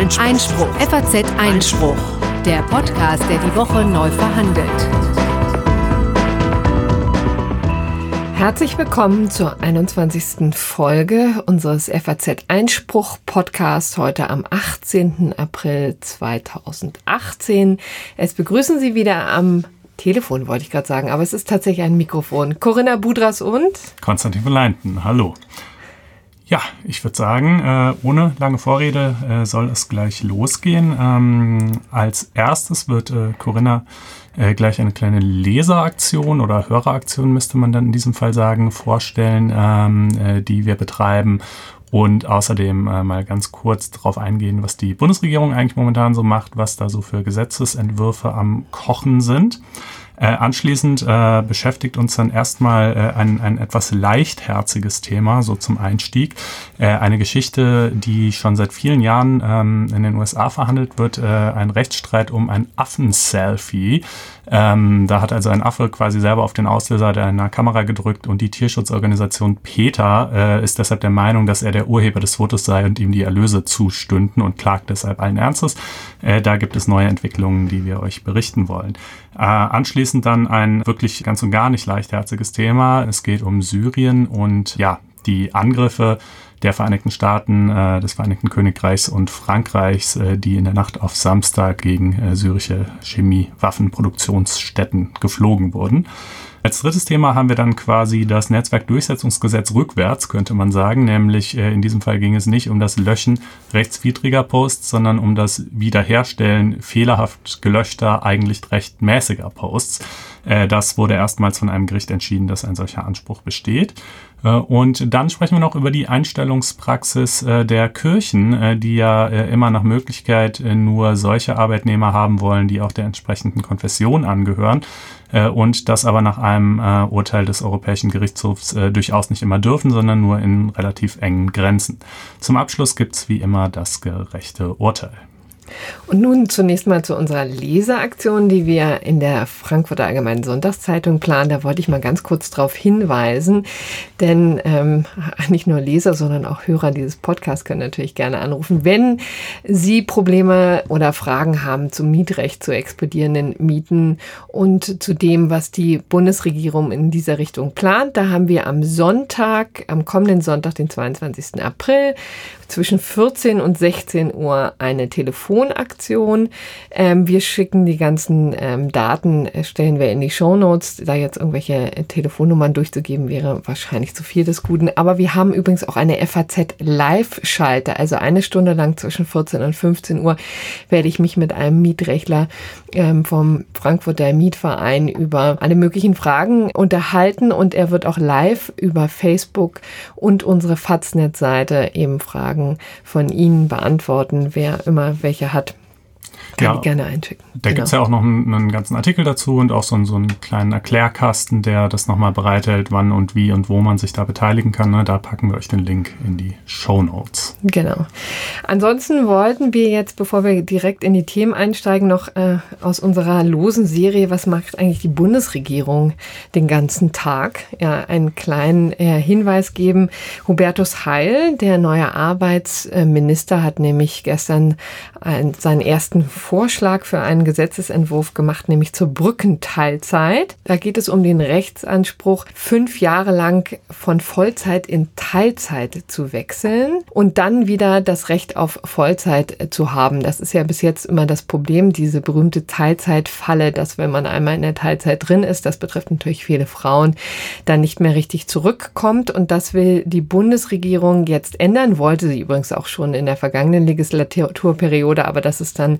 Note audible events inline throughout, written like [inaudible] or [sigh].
Einspruch. Einspruch. FAZ Einspruch. Der Podcast, der die Woche neu verhandelt. Herzlich willkommen zur 21. Folge unseres FAZ Einspruch Podcasts heute am 18. April 2018. Es begrüßen Sie wieder am Telefon, wollte ich gerade sagen, aber es ist tatsächlich ein Mikrofon. Corinna Budras und Konstantin Leinten. Hallo. Ja, ich würde sagen, äh, ohne lange Vorrede äh, soll es gleich losgehen. Ähm, als erstes wird äh, Corinna gleich eine kleine Leseraktion oder Höreraktion, müsste man dann in diesem Fall sagen, vorstellen, ähm, äh, die wir betreiben und außerdem mal ganz kurz darauf eingehen, was die Bundesregierung eigentlich momentan so macht, was da so für Gesetzesentwürfe am Kochen sind. Äh, anschließend äh, beschäftigt uns dann erstmal äh, ein, ein etwas leichtherziges Thema, so zum Einstieg. Äh, eine Geschichte, die schon seit vielen Jahren ähm, in den USA verhandelt wird, äh, ein Rechtsstreit um ein Affen-Selfie. Ähm, da hat also ein Affe quasi selber auf den Auslöser einer Kamera gedrückt und die Tierschutzorganisation PETA äh, ist deshalb der Meinung, dass er der Urheber des Fotos sei und ihm die Erlöse zustünden und klagt deshalb allen Ernstes. Äh, da gibt es neue Entwicklungen, die wir euch berichten wollen. Äh, anschließend dann ein wirklich ganz und gar nicht leichtherziges Thema. Es geht um Syrien und ja, die Angriffe der Vereinigten Staaten, äh, des Vereinigten Königreichs und Frankreichs, äh, die in der Nacht auf Samstag gegen äh, syrische Chemiewaffenproduktionsstätten geflogen wurden. Als drittes Thema haben wir dann quasi das Netzwerkdurchsetzungsgesetz rückwärts, könnte man sagen. Nämlich äh, in diesem Fall ging es nicht um das Löschen rechtswidriger Posts, sondern um das Wiederherstellen fehlerhaft gelöschter, eigentlich rechtmäßiger Posts. Äh, das wurde erstmals von einem Gericht entschieden, dass ein solcher Anspruch besteht. Äh, und dann sprechen wir noch über die Einstellungspraxis äh, der Kirchen, äh, die ja immer nach Möglichkeit nur solche Arbeitnehmer haben wollen, die auch der entsprechenden Konfession angehören und das aber nach einem Urteil des Europäischen Gerichtshofs durchaus nicht immer dürfen, sondern nur in relativ engen Grenzen. Zum Abschluss gibt's wie immer das gerechte Urteil. Und nun zunächst mal zu unserer Leseaktion, die wir in der Frankfurter Allgemeinen Sonntagszeitung planen. Da wollte ich mal ganz kurz darauf hinweisen, denn ähm, nicht nur Leser, sondern auch Hörer dieses Podcasts können natürlich gerne anrufen, wenn Sie Probleme oder Fragen haben zum Mietrecht, zu explodierenden Mieten und zu dem, was die Bundesregierung in dieser Richtung plant. Da haben wir am Sonntag, am kommenden Sonntag, den 22. April, zwischen 14 und 16 Uhr eine Telefonaktion. Ähm, wir schicken die ganzen ähm, Daten, äh, stellen wir in die Show Notes. Da jetzt irgendwelche Telefonnummern durchzugeben, wäre wahrscheinlich zu viel des Guten. Aber wir haben übrigens auch eine FAZ Live-Schalte. Also eine Stunde lang zwischen 14 und 15 Uhr werde ich mich mit einem Mietrechtler ähm, vom Frankfurter Mietverein über alle möglichen Fragen unterhalten und er wird auch live über Facebook und unsere Faznet-Seite eben Fragen Fragen von Ihnen beantworten, wer immer welche hat. Kann ja, ich gerne einschicken. Da genau. gibt es ja auch noch einen, einen, ganzen Artikel dazu und auch so, so einen kleinen Erklärkasten, der das nochmal bereithält, wann und wie und wo man sich da beteiligen kann. Ne? Da packen wir euch den Link in die Show Notes. Genau. Ansonsten wollten wir jetzt, bevor wir direkt in die Themen einsteigen, noch äh, aus unserer losen Serie, was macht eigentlich die Bundesregierung den ganzen Tag, ja, einen kleinen äh, Hinweis geben. Hubertus Heil, der neue Arbeitsminister, hat nämlich gestern ein, seinen ersten Vorschlag für einen Gesetzesentwurf gemacht, nämlich zur Brückenteilzeit. Da geht es um den Rechtsanspruch, fünf Jahre lang von Vollzeit in Teilzeit zu wechseln und dann wieder das Recht auf Vollzeit zu haben. Das ist ja bis jetzt immer das Problem, diese berühmte Teilzeitfalle, dass wenn man einmal in der Teilzeit drin ist, das betrifft natürlich viele Frauen, dann nicht mehr richtig zurückkommt. Und das will die Bundesregierung jetzt ändern, wollte sie übrigens auch schon in der vergangenen Legislaturperiode, aber das ist dann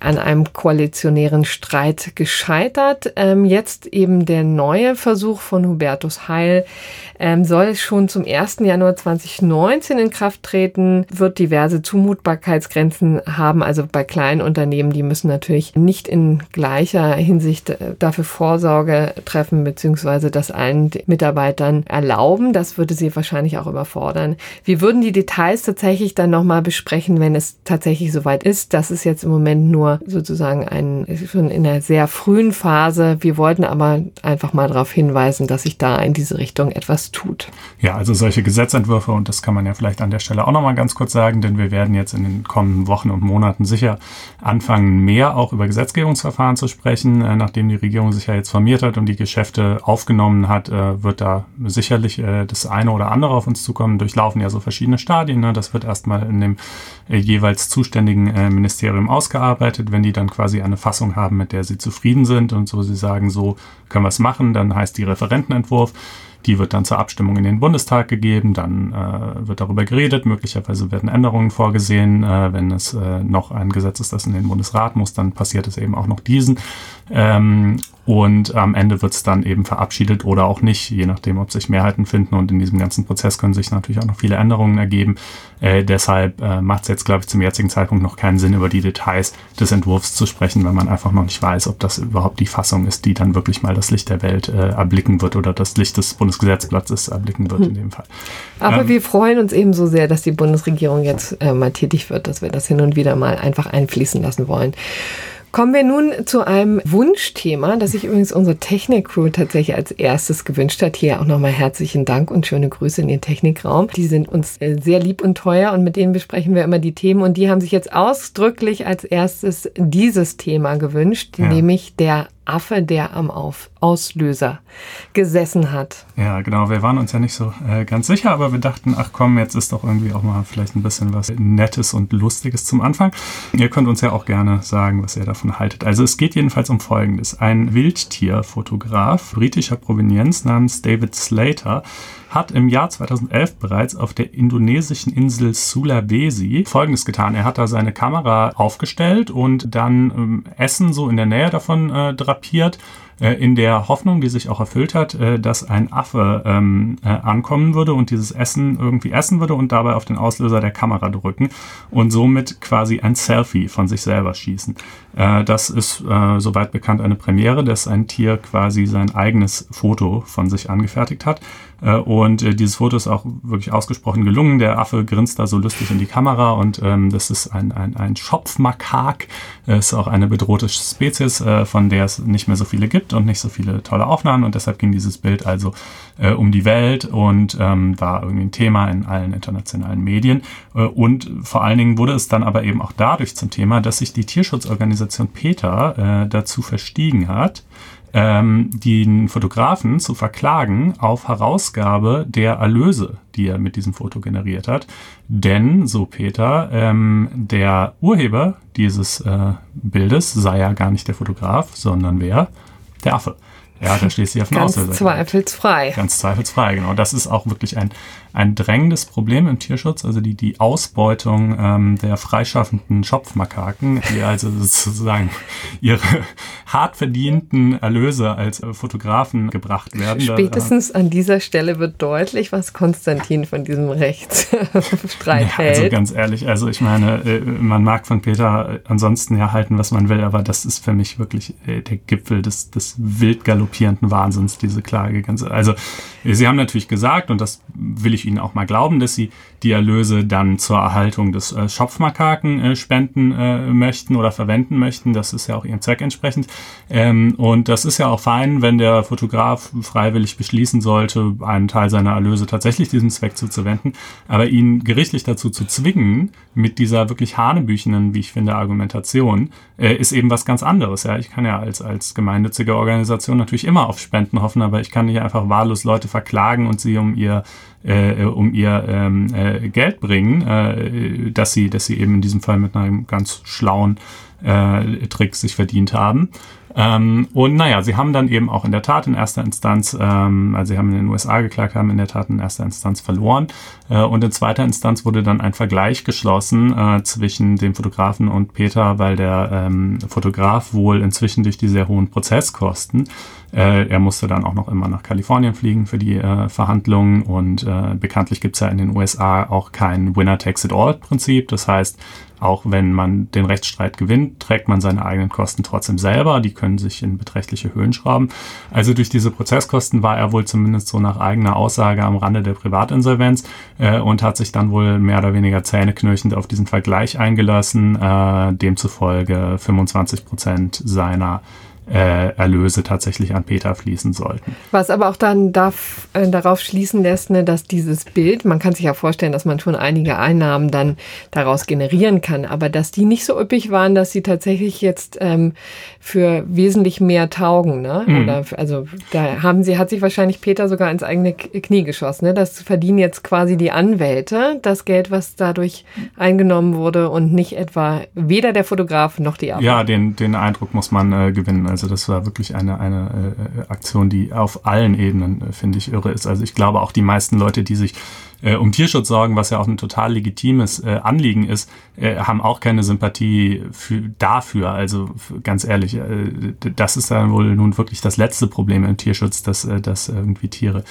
an einem koalitionären Streit gescheitert. Ähm, jetzt eben der neue Versuch von Hubertus Heil ähm, soll schon zum 1. Januar 2019 in Kraft treten, wird diverse Zumutbarkeitsgrenzen haben. Also bei kleinen Unternehmen, die müssen natürlich nicht in gleicher Hinsicht äh, dafür Vorsorge treffen, beziehungsweise das allen Mitarbeitern erlauben. Das würde sie wahrscheinlich auch überfordern. Wir würden die Details tatsächlich dann nochmal besprechen, wenn es tatsächlich soweit ist. Das ist jetzt im Moment nur nur sozusagen ein, schon in einer sehr frühen Phase. Wir wollten aber einfach mal darauf hinweisen, dass sich da in diese Richtung etwas tut. Ja, also solche Gesetzentwürfe, und das kann man ja vielleicht an der Stelle auch nochmal ganz kurz sagen, denn wir werden jetzt in den kommenden Wochen und Monaten sicher anfangen, mehr auch über Gesetzgebungsverfahren zu sprechen. Äh, nachdem die Regierung sich ja jetzt formiert hat und die Geschäfte aufgenommen hat, äh, wird da sicherlich äh, das eine oder andere auf uns zukommen. Durchlaufen ja so verschiedene Stadien. Ne? Das wird erstmal in dem jeweils zuständigen äh, Ministerium ausgearbeitet. Wenn die dann quasi eine Fassung haben, mit der sie zufrieden sind und so sie sagen, so können wir es machen, dann heißt die Referentenentwurf. Die wird dann zur Abstimmung in den Bundestag gegeben, dann äh, wird darüber geredet, möglicherweise werden Änderungen vorgesehen. Äh, wenn es äh, noch ein Gesetz ist, das in den Bundesrat muss, dann passiert es eben auch noch diesen. Ähm, und am Ende wird es dann eben verabschiedet oder auch nicht, je nachdem, ob sich Mehrheiten finden. Und in diesem ganzen Prozess können sich natürlich auch noch viele Änderungen ergeben. Äh, deshalb äh, macht es jetzt, glaube ich, zum jetzigen Zeitpunkt noch keinen Sinn, über die Details des Entwurfs zu sprechen, wenn man einfach noch nicht weiß, ob das überhaupt die Fassung ist, die dann wirklich mal das Licht der Welt äh, erblicken wird oder das Licht des Bundesgesetzblattes erblicken wird hm. in dem Fall. Aber ähm, wir freuen uns eben so sehr, dass die Bundesregierung jetzt äh, mal tätig wird, dass wir das hin und wieder mal einfach einfließen lassen wollen. Kommen wir nun zu einem Wunschthema, das sich übrigens unsere Technik-Crew tatsächlich als erstes gewünscht hat. Hier auch nochmal herzlichen Dank und schöne Grüße in den Technikraum. Die sind uns äh, sehr lieb und teuer und mit denen besprechen wir immer die Themen und die haben sich jetzt ausdrücklich als erstes dieses Thema gewünscht, ja. nämlich der Affe, der am Auf Auslöser gesessen hat. Ja, genau. Wir waren uns ja nicht so äh, ganz sicher, aber wir dachten, ach komm, jetzt ist doch irgendwie auch mal vielleicht ein bisschen was Nettes und Lustiges zum Anfang. Ihr könnt uns ja auch gerne sagen, was ihr davon haltet. Also es geht jedenfalls um Folgendes. Ein Wildtierfotograf britischer Provenienz namens David Slater hat im Jahr 2011 bereits auf der indonesischen Insel Sulawesi Folgendes getan. Er hat da seine Kamera aufgestellt und dann ähm, Essen so in der Nähe davon äh, drapiert äh, in der Hoffnung, die sich auch erfüllt hat, äh, dass ein Affe ähm, äh, ankommen würde und dieses Essen irgendwie essen würde und dabei auf den Auslöser der Kamera drücken und somit quasi ein Selfie von sich selber schießen. Äh, das ist äh, soweit bekannt eine Premiere, dass ein Tier quasi sein eigenes Foto von sich angefertigt hat. Äh, und äh, dieses Foto ist auch wirklich ausgesprochen gelungen. Der Affe grinst da so lustig in die Kamera und ähm, das ist ein, ein, ein Schopfmakak. Es ist auch eine bedrohte Spezies, äh, von der es nicht mehr so viele gibt und nicht so viele tolle Aufnahmen. Und deshalb ging dieses Bild also äh, um die Welt und ähm, war irgendwie ein Thema in allen internationalen Medien. Äh, und vor allen Dingen wurde es dann aber eben auch dadurch zum Thema, dass sich die Tierschutzorganisation PETA äh, dazu verstiegen hat, ähm, den Fotografen zu verklagen auf Herausgabe der Erlöse, die er mit diesem Foto generiert hat. Denn, so Peter, ähm, der Urheber dieses äh, Bildes sei ja gar nicht der Fotograf, sondern wer? Der Affe. Ja, auf den Ganz Auslöser. zweifelsfrei. Ganz zweifelsfrei, genau. Das ist auch wirklich ein, ein drängendes Problem im Tierschutz, also die, die Ausbeutung ähm, der freischaffenden Schopfmakaken, die also [laughs] sozusagen ihre hart verdienten Erlöse als äh, Fotografen gebracht werden. Spätestens da, äh, an dieser Stelle wird deutlich, was Konstantin von diesem Rechtsstreit ja, hält. Also ganz ehrlich, also ich meine, äh, man mag von Peter ansonsten ja halten, was man will, aber das ist für mich wirklich äh, der Gipfel des, des wild galoppierenden Wahnsinns, diese Klage. Also sie haben natürlich gesagt, und das will ich Ihnen auch mal glauben, dass Sie die Erlöse dann zur Erhaltung des äh, Schopfmakaken äh, spenden äh, möchten oder verwenden möchten. Das ist ja auch Ihrem Zweck entsprechend. Ähm, und das ist ja auch fein, wenn der Fotograf freiwillig beschließen sollte, einen Teil seiner Erlöse tatsächlich diesem Zweck zuzuwenden. Aber ihn gerichtlich dazu zu zwingen, mit dieser wirklich hanebüchenen, wie ich finde, Argumentation, äh, ist eben was ganz anderes. Ja, ich kann ja als, als gemeinnützige Organisation natürlich immer auf Spenden hoffen, aber ich kann nicht einfach wahllos Leute verklagen und sie um ihr äh, um ihr ähm, äh, Geld bringen, äh, dass sie, dass sie eben in diesem Fall mit einem ganz schlauen äh, Trick sich verdient haben. Ähm, und naja, sie haben dann eben auch in der Tat in erster Instanz, ähm, also sie haben in den USA geklagt, haben in der Tat in erster Instanz verloren. Äh, und in zweiter Instanz wurde dann ein Vergleich geschlossen äh, zwischen dem Fotografen und Peter, weil der ähm, Fotograf wohl inzwischen durch die sehr hohen Prozesskosten äh, er musste dann auch noch immer nach Kalifornien fliegen für die äh, Verhandlungen und äh, bekanntlich gibt es ja in den USA auch kein Winner-Takes-it-all-Prinzip. Das heißt, auch wenn man den Rechtsstreit gewinnt, trägt man seine eigenen Kosten trotzdem selber. Die können sich in beträchtliche Höhen schrauben. Also durch diese Prozesskosten war er wohl zumindest so nach eigener Aussage am Rande der Privatinsolvenz äh, und hat sich dann wohl mehr oder weniger zähneknirschend auf diesen Vergleich eingelassen, äh, demzufolge 25 Prozent seiner äh, Erlöse tatsächlich an Peter fließen sollten. Was aber auch dann darf, äh, darauf schließen lässt, ne, dass dieses Bild, man kann sich ja vorstellen, dass man schon einige Einnahmen dann daraus generieren kann, aber dass die nicht so üppig waren, dass sie tatsächlich jetzt ähm, für wesentlich mehr taugen. Ne? Mhm. Oder, also da haben sie, hat sich wahrscheinlich Peter sogar ins eigene Knie geschossen. Ne? Das verdienen jetzt quasi die Anwälte, das Geld, was dadurch eingenommen wurde und nicht etwa weder der Fotograf noch die Arbeit. Ja, den, den Eindruck muss man äh, gewinnen. Also das war wirklich eine, eine äh, Aktion, die auf allen Ebenen, äh, finde ich, irre ist. Also ich glaube auch die meisten Leute, die sich äh, um Tierschutz sorgen, was ja auch ein total legitimes äh, Anliegen ist, äh, haben auch keine Sympathie für, dafür. Also ganz ehrlich, äh, das ist dann wohl nun wirklich das letzte Problem im Tierschutz, dass, äh, dass irgendwie Tiere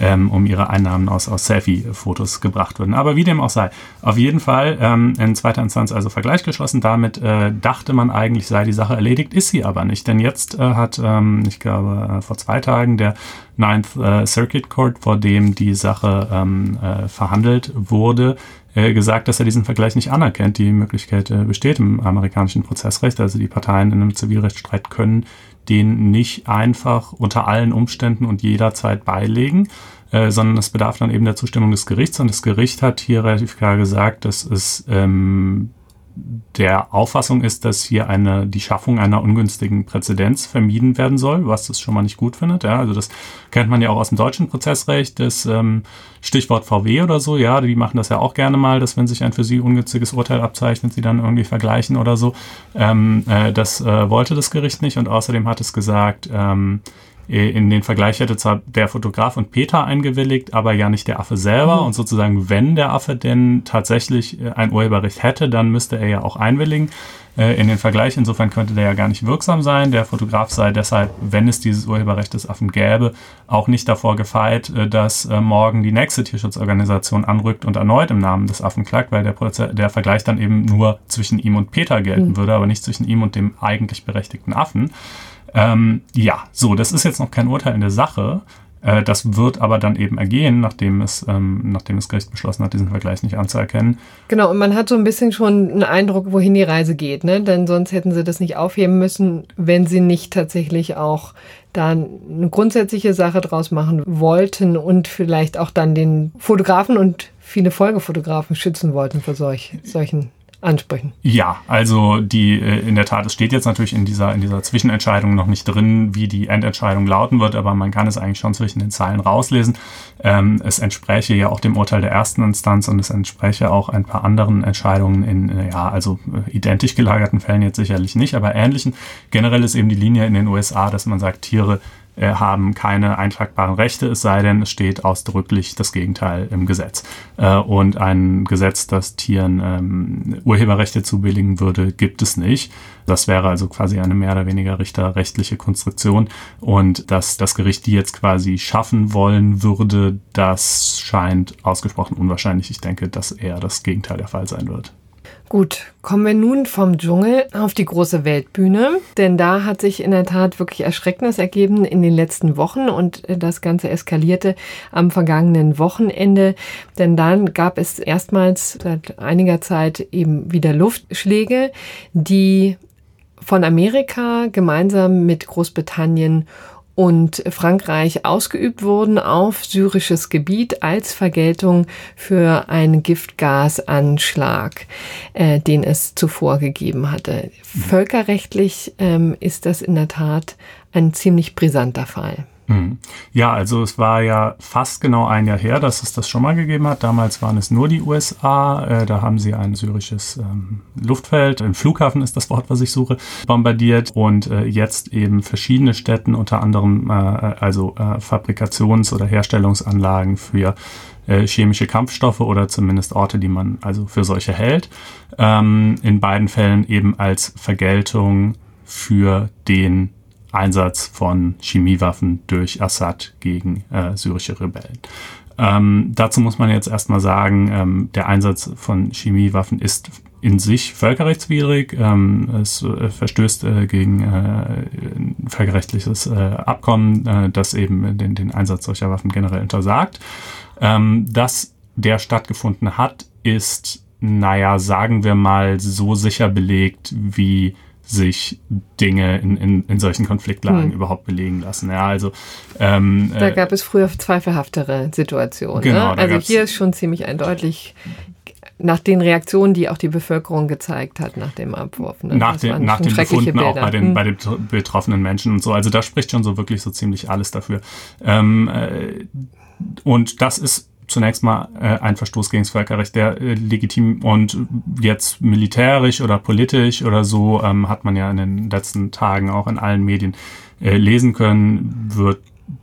ähm, um ihre Einnahmen aus, aus Selfie-Fotos gebracht würden. Aber wie dem auch sei, auf jeden Fall ähm, in zweiter Instanz also Vergleich geschlossen. Damit äh, dachte man eigentlich, sei die Sache erledigt, ist sie aber nicht. Denn jetzt äh, hat, ähm, ich glaube, äh, vor zwei Tagen der Ninth äh, Circuit Court, vor dem die Sache ähm, äh, verhandelt wurde, äh, gesagt, dass er diesen Vergleich nicht anerkennt. Die Möglichkeit äh, besteht im amerikanischen Prozessrecht. Also die Parteien in einem Zivilrechtsstreit können den nicht einfach unter allen Umständen und jederzeit beilegen, äh, sondern es bedarf dann eben der Zustimmung des Gerichts. Und das Gericht hat hier relativ klar gesagt, dass es ähm, der Auffassung ist, dass hier eine, die Schaffung einer ungünstigen Präzedenz vermieden werden soll, was das schon mal nicht gut findet. Ja, also das kennt man ja auch aus dem deutschen Prozessrecht, das ähm, Stichwort VW oder so, ja, die machen das ja auch gerne mal, dass wenn sich ein für sie ungünstiges Urteil abzeichnet, sie dann irgendwie vergleichen oder so. Ähm, äh, das äh, wollte das Gericht nicht und außerdem hat es gesagt, ähm, äh, in den Vergleich hätte zwar der Fotograf und Peter eingewilligt, aber ja nicht der Affe selber. Mhm. Und sozusagen, wenn der Affe denn tatsächlich äh, ein Urheberrecht hätte, dann müsste er ja auch einwilligen äh, in den Vergleich. Insofern könnte der ja gar nicht wirksam sein. Der Fotograf sei deshalb, wenn es dieses Urheberrecht des Affen gäbe, auch nicht davor gefeit, dass morgen die nächste Tierschutzorganisation anrückt und erneut im Namen des Affen klagt, weil der, Proze der Vergleich dann eben nur zwischen ihm und Peter gelten mhm. würde, aber nicht zwischen ihm und dem eigentlich berechtigten Affen. Ähm, ja, so, das ist jetzt noch kein Urteil in der Sache. Äh, das wird aber dann eben ergehen, nachdem es, ähm, nachdem das Gericht beschlossen hat, diesen Vergleich nicht anzuerkennen. Genau, und man hat so ein bisschen schon einen Eindruck, wohin die Reise geht, ne? Denn sonst hätten sie das nicht aufheben müssen, wenn sie nicht tatsächlich auch da eine grundsätzliche Sache draus machen wollten und vielleicht auch dann den Fotografen und viele Folgefotografen schützen wollten vor solch, solchen ansprechen. Ja, also die äh, in der Tat, es steht jetzt natürlich in dieser, in dieser Zwischenentscheidung noch nicht drin, wie die Endentscheidung lauten wird, aber man kann es eigentlich schon zwischen den Zeilen rauslesen. Ähm, es entspräche ja auch dem Urteil der ersten Instanz und es entspräche auch ein paar anderen Entscheidungen in, äh, ja, also äh, identisch gelagerten Fällen jetzt sicherlich nicht, aber ähnlichen. Generell ist eben die Linie in den USA, dass man sagt, Tiere haben keine eintragbaren Rechte, es sei denn, es steht ausdrücklich das Gegenteil im Gesetz. Äh, und ein Gesetz, das Tieren ähm, Urheberrechte zubilligen würde, gibt es nicht. Das wäre also quasi eine mehr oder weniger richterrechtliche Konstruktion. Und dass das Gericht die jetzt quasi schaffen wollen würde, das scheint ausgesprochen unwahrscheinlich. Ich denke, dass eher das Gegenteil der Fall sein wird. Gut, kommen wir nun vom Dschungel auf die große Weltbühne, denn da hat sich in der Tat wirklich Erschreckendes ergeben in den letzten Wochen und das Ganze eskalierte am vergangenen Wochenende, denn dann gab es erstmals seit einiger Zeit eben wieder Luftschläge, die von Amerika gemeinsam mit Großbritannien und Frankreich ausgeübt wurden auf syrisches Gebiet als Vergeltung für einen Giftgasanschlag, äh, den es zuvor gegeben hatte. Völkerrechtlich ähm, ist das in der Tat ein ziemlich brisanter Fall. Mhm. Ja, also es war ja fast genau ein Jahr her, dass es das schon mal gegeben hat. Damals waren es nur die USA. Äh, da haben sie ein syrisches ähm, Luftfeld, ein Flughafen ist das Wort, was ich suche, bombardiert und äh, jetzt eben verschiedene Städten, unter anderem äh, also Fabrikations- oder Herstellungsanlagen für chemische Kampfstoffe oder zumindest Orte, die man also für solche hält. Ähm, in beiden Fällen eben als Vergeltung für den Einsatz von Chemiewaffen durch Assad gegen äh, syrische Rebellen. Ähm, dazu muss man jetzt erstmal sagen, ähm, der Einsatz von Chemiewaffen ist in sich völkerrechtswidrig. Ähm, es äh, verstößt äh, gegen äh, völkerrechtliches äh, Abkommen, äh, das eben den, den Einsatz solcher Waffen generell untersagt. Ähm, dass der stattgefunden hat, ist, naja, sagen wir mal, so sicher belegt, wie sich Dinge in, in, in solchen Konfliktlagen hm. überhaupt belegen lassen. Ja, also ähm, da gab es früher zweifelhaftere Situationen. Genau, ne? Also hier ist schon ziemlich eindeutig nach den Reaktionen, die auch die Bevölkerung gezeigt hat nach dem Abwurf. Ne? Nach, den, nach den Befunden Bilder. auch bei den, hm. bei den betroffenen Menschen und so. Also da spricht schon so wirklich so ziemlich alles dafür. Ähm, äh, und das ist zunächst mal äh, ein Verstoß gegen das Völkerrecht, der äh, legitim und jetzt militärisch oder politisch oder so ähm, hat man ja in den letzten Tagen auch in allen Medien äh, lesen können, wird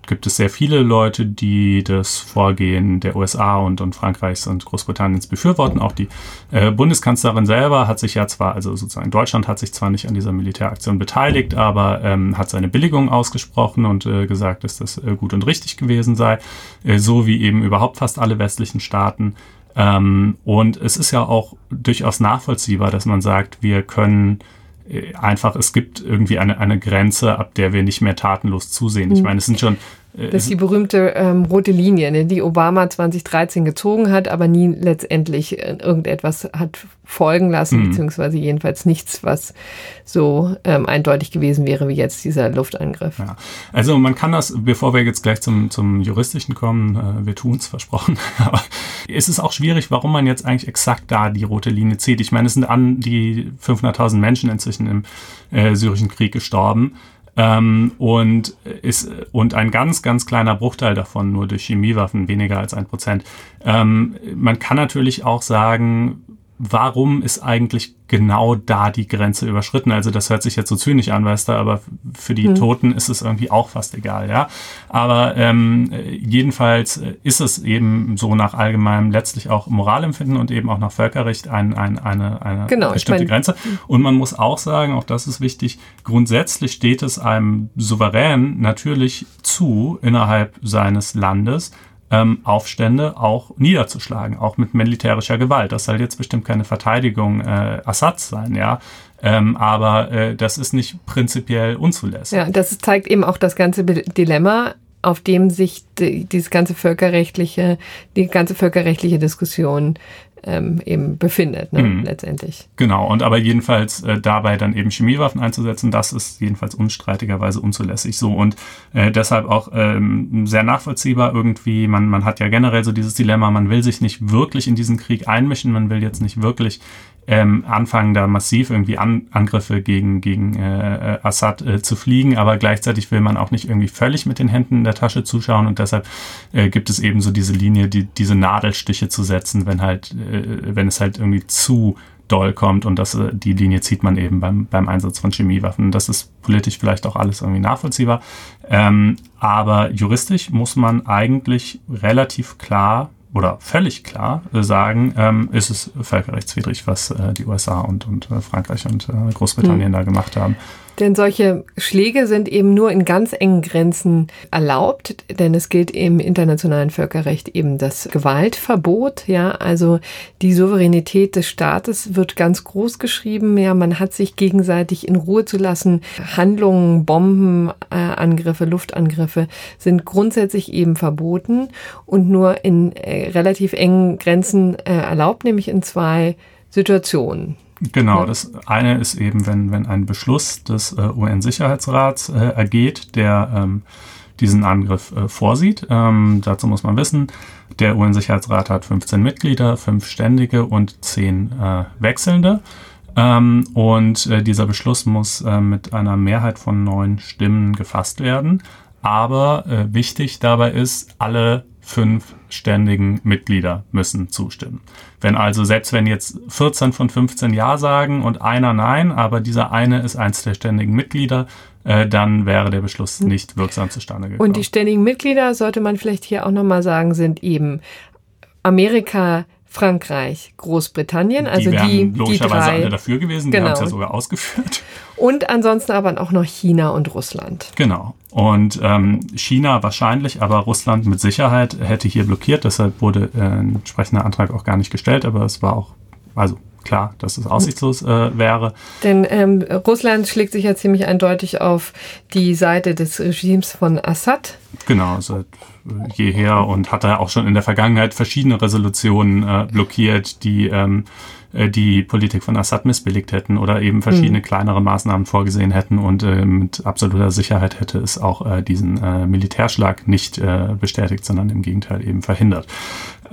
gibt es sehr viele Leute, die das Vorgehen der USA und, und Frankreichs und Großbritanniens befürworten. Auch die äh, Bundeskanzlerin selber hat sich ja zwar, also sozusagen Deutschland hat sich zwar nicht an dieser Militäraktion beteiligt, aber ähm, hat seine Billigung ausgesprochen und äh, gesagt, dass das äh, gut und richtig gewesen sei, äh, so wie eben überhaupt fast alle westlichen Staaten. Ähm, und es ist ja auch durchaus nachvollziehbar, dass man sagt, wir können einfach, es gibt irgendwie eine, eine Grenze, ab der wir nicht mehr tatenlos zusehen. Ich hm. meine, es sind schon äh, das ist die berühmte ähm, rote Linie, ne, die Obama 2013 gezogen hat, aber nie letztendlich äh, irgendetwas hat folgen lassen, mhm. beziehungsweise jedenfalls nichts, was so ähm, eindeutig gewesen wäre wie jetzt dieser Luftangriff. Ja. Also man kann das, bevor wir jetzt gleich zum, zum Juristischen kommen, äh, wir tun es versprochen, [laughs] aber es ist auch schwierig, warum man jetzt eigentlich exakt da die rote Linie zieht. Ich meine, es sind an die 500.000 Menschen inzwischen im äh, syrischen Krieg gestorben. Ähm, und, ist, und ein ganz, ganz kleiner Bruchteil davon nur durch Chemiewaffen, weniger als ein Prozent. Ähm, man kann natürlich auch sagen, warum ist eigentlich genau da die Grenze überschritten? Also das hört sich jetzt so zynisch an, weißt du, aber für die hm. Toten ist es irgendwie auch fast egal, ja. Aber ähm, jedenfalls ist es eben so nach allgemeinem letztlich auch Moralempfinden und eben auch nach Völkerrecht ein, ein, eine, eine genau, bestimmte ich mein, Grenze. Und man muss auch sagen, auch das ist wichtig, grundsätzlich steht es einem Souverän natürlich zu, innerhalb seines Landes ähm, Aufstände auch niederzuschlagen, auch mit militärischer Gewalt. Das soll jetzt bestimmt keine Verteidigung äh, Assads sein, ja. Ähm, aber äh, das ist nicht prinzipiell unzulässig. Ja, das zeigt eben auch das ganze Dilemma, auf dem sich die, dieses ganze völkerrechtliche, die ganze völkerrechtliche Diskussion ähm, eben befindet, ne, mhm. letztendlich. Genau, und aber jedenfalls äh, dabei dann eben Chemiewaffen einzusetzen, das ist jedenfalls unstreitigerweise unzulässig so und äh, deshalb auch ähm, sehr nachvollziehbar irgendwie. Man, man hat ja generell so dieses Dilemma, man will sich nicht wirklich in diesen Krieg einmischen, man will jetzt nicht wirklich ähm, anfangen, da massiv irgendwie An Angriffe gegen, gegen äh, Assad äh, zu fliegen, aber gleichzeitig will man auch nicht irgendwie völlig mit den Händen in der Tasche zuschauen. Und deshalb äh, gibt es eben so diese Linie, die, diese Nadelstiche zu setzen, wenn halt, äh, wenn es halt irgendwie zu doll kommt. Und das, äh, die Linie zieht man eben beim, beim Einsatz von Chemiewaffen. Das ist politisch vielleicht auch alles irgendwie nachvollziehbar, ähm, aber juristisch muss man eigentlich relativ klar oder völlig klar sagen, ähm, ist es völkerrechtswidrig, was äh, die USA und, und äh, Frankreich und äh, Großbritannien hm. da gemacht haben. Denn solche Schläge sind eben nur in ganz engen Grenzen erlaubt, denn es gilt im internationalen Völkerrecht eben das Gewaltverbot, ja, also die Souveränität des Staates wird ganz groß geschrieben, ja, man hat sich gegenseitig in Ruhe zu lassen. Handlungen, Bombenangriffe, Luftangriffe sind grundsätzlich eben verboten und nur in äh, relativ engen Grenzen äh, erlaubt, nämlich in zwei Situationen. Genau, das eine ist eben, wenn, wenn ein Beschluss des äh, UN-Sicherheitsrats äh, ergeht, der ähm, diesen Angriff äh, vorsieht. Ähm, dazu muss man wissen, der UN-Sicherheitsrat hat 15 Mitglieder, 5 ständige und 10 äh, wechselnde. Ähm, und äh, dieser Beschluss muss äh, mit einer Mehrheit von neun Stimmen gefasst werden. Aber wichtig dabei ist, alle fünf ständigen Mitglieder müssen zustimmen. Wenn also, selbst wenn jetzt 14 von 15 Ja sagen und einer Nein, aber dieser eine ist eins der ständigen Mitglieder, äh, dann wäre der Beschluss nicht wirksam zustande gekommen. Und die ständigen Mitglieder, sollte man vielleicht hier auch nochmal sagen, sind eben Amerika, Frankreich, Großbritannien, also die, die, logischerweise die drei. alle dafür gewesen, genau. die haben es ja sogar ausgeführt. Und ansonsten aber auch noch China und Russland. Genau. Und ähm, China wahrscheinlich, aber Russland mit Sicherheit hätte hier blockiert. Deshalb wurde äh, ein entsprechender Antrag auch gar nicht gestellt, aber es war auch, also klar, dass es aussichtslos äh, wäre. Denn ähm, Russland schlägt sich ja ziemlich eindeutig auf die Seite des Regimes von Assad. Genau, seit jeher und hat da auch schon in der Vergangenheit verschiedene Resolutionen äh, blockiert, die ähm, äh, die Politik von Assad missbilligt hätten oder eben verschiedene mhm. kleinere Maßnahmen vorgesehen hätten und äh, mit absoluter Sicherheit hätte es auch äh, diesen äh, Militärschlag nicht äh, bestätigt, sondern im Gegenteil eben verhindert.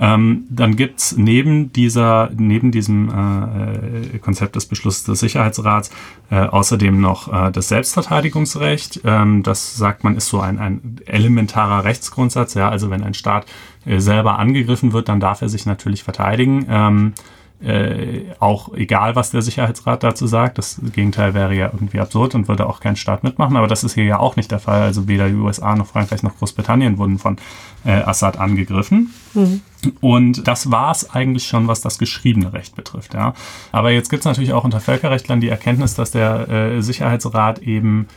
Ähm, dann gibt's neben dieser, neben diesem äh, Konzept des Beschlusses des Sicherheitsrats äh, außerdem noch äh, das Selbstverteidigungsrecht. Ähm, das sagt man ist so ein, ein elementarer Rechtsgrundsatz. Ja, also wenn ein Staat äh, selber angegriffen wird, dann darf er sich natürlich verteidigen. Ähm, äh, auch egal, was der Sicherheitsrat dazu sagt. Das Gegenteil wäre ja irgendwie absurd und würde auch kein Staat mitmachen. Aber das ist hier ja auch nicht der Fall. Also weder die USA noch Frankreich noch Großbritannien wurden von äh, Assad angegriffen. Mhm. Und das war es eigentlich schon, was das geschriebene Recht betrifft. Ja. Aber jetzt gibt es natürlich auch unter Völkerrechtlern die Erkenntnis, dass der äh, Sicherheitsrat eben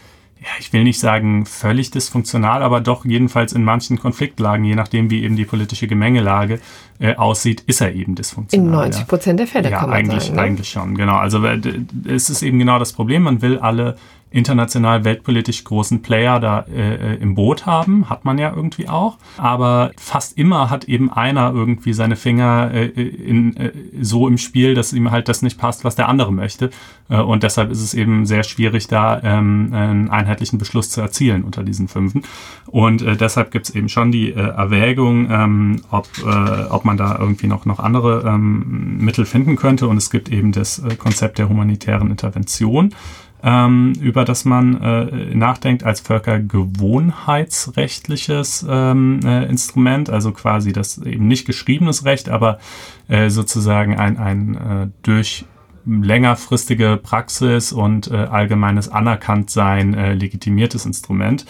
ja, ich will nicht sagen völlig dysfunktional, aber doch jedenfalls in manchen Konfliktlagen, je nachdem wie eben die politische Gemengelage äh, aussieht, ist er eben dysfunktional. In 90 Prozent der Fälle ja, kann man eigentlich, sagen. Ne? Eigentlich schon, genau. Also äh, es ist eben genau das Problem, man will alle international weltpolitisch großen Player da äh, im Boot haben, hat man ja irgendwie auch. Aber fast immer hat eben einer irgendwie seine Finger äh, in, äh, so im Spiel, dass ihm halt das nicht passt, was der andere möchte. Äh, und deshalb ist es eben sehr schwierig, da ähm, einen einheitlichen Beschluss zu erzielen unter diesen Fünfen. Und äh, deshalb gibt es eben schon die äh, Erwägung, ähm, ob, äh, ob man da irgendwie noch, noch andere ähm, Mittel finden könnte. Und es gibt eben das äh, Konzept der humanitären Intervention ähm, über das man äh, nachdenkt als völkergewohnheitsrechtliches ähm, äh, Instrument, also quasi das eben nicht geschriebenes Recht, aber äh, sozusagen ein, ein äh, durch längerfristige Praxis und äh, allgemeines Anerkanntsein äh, legitimiertes Instrument.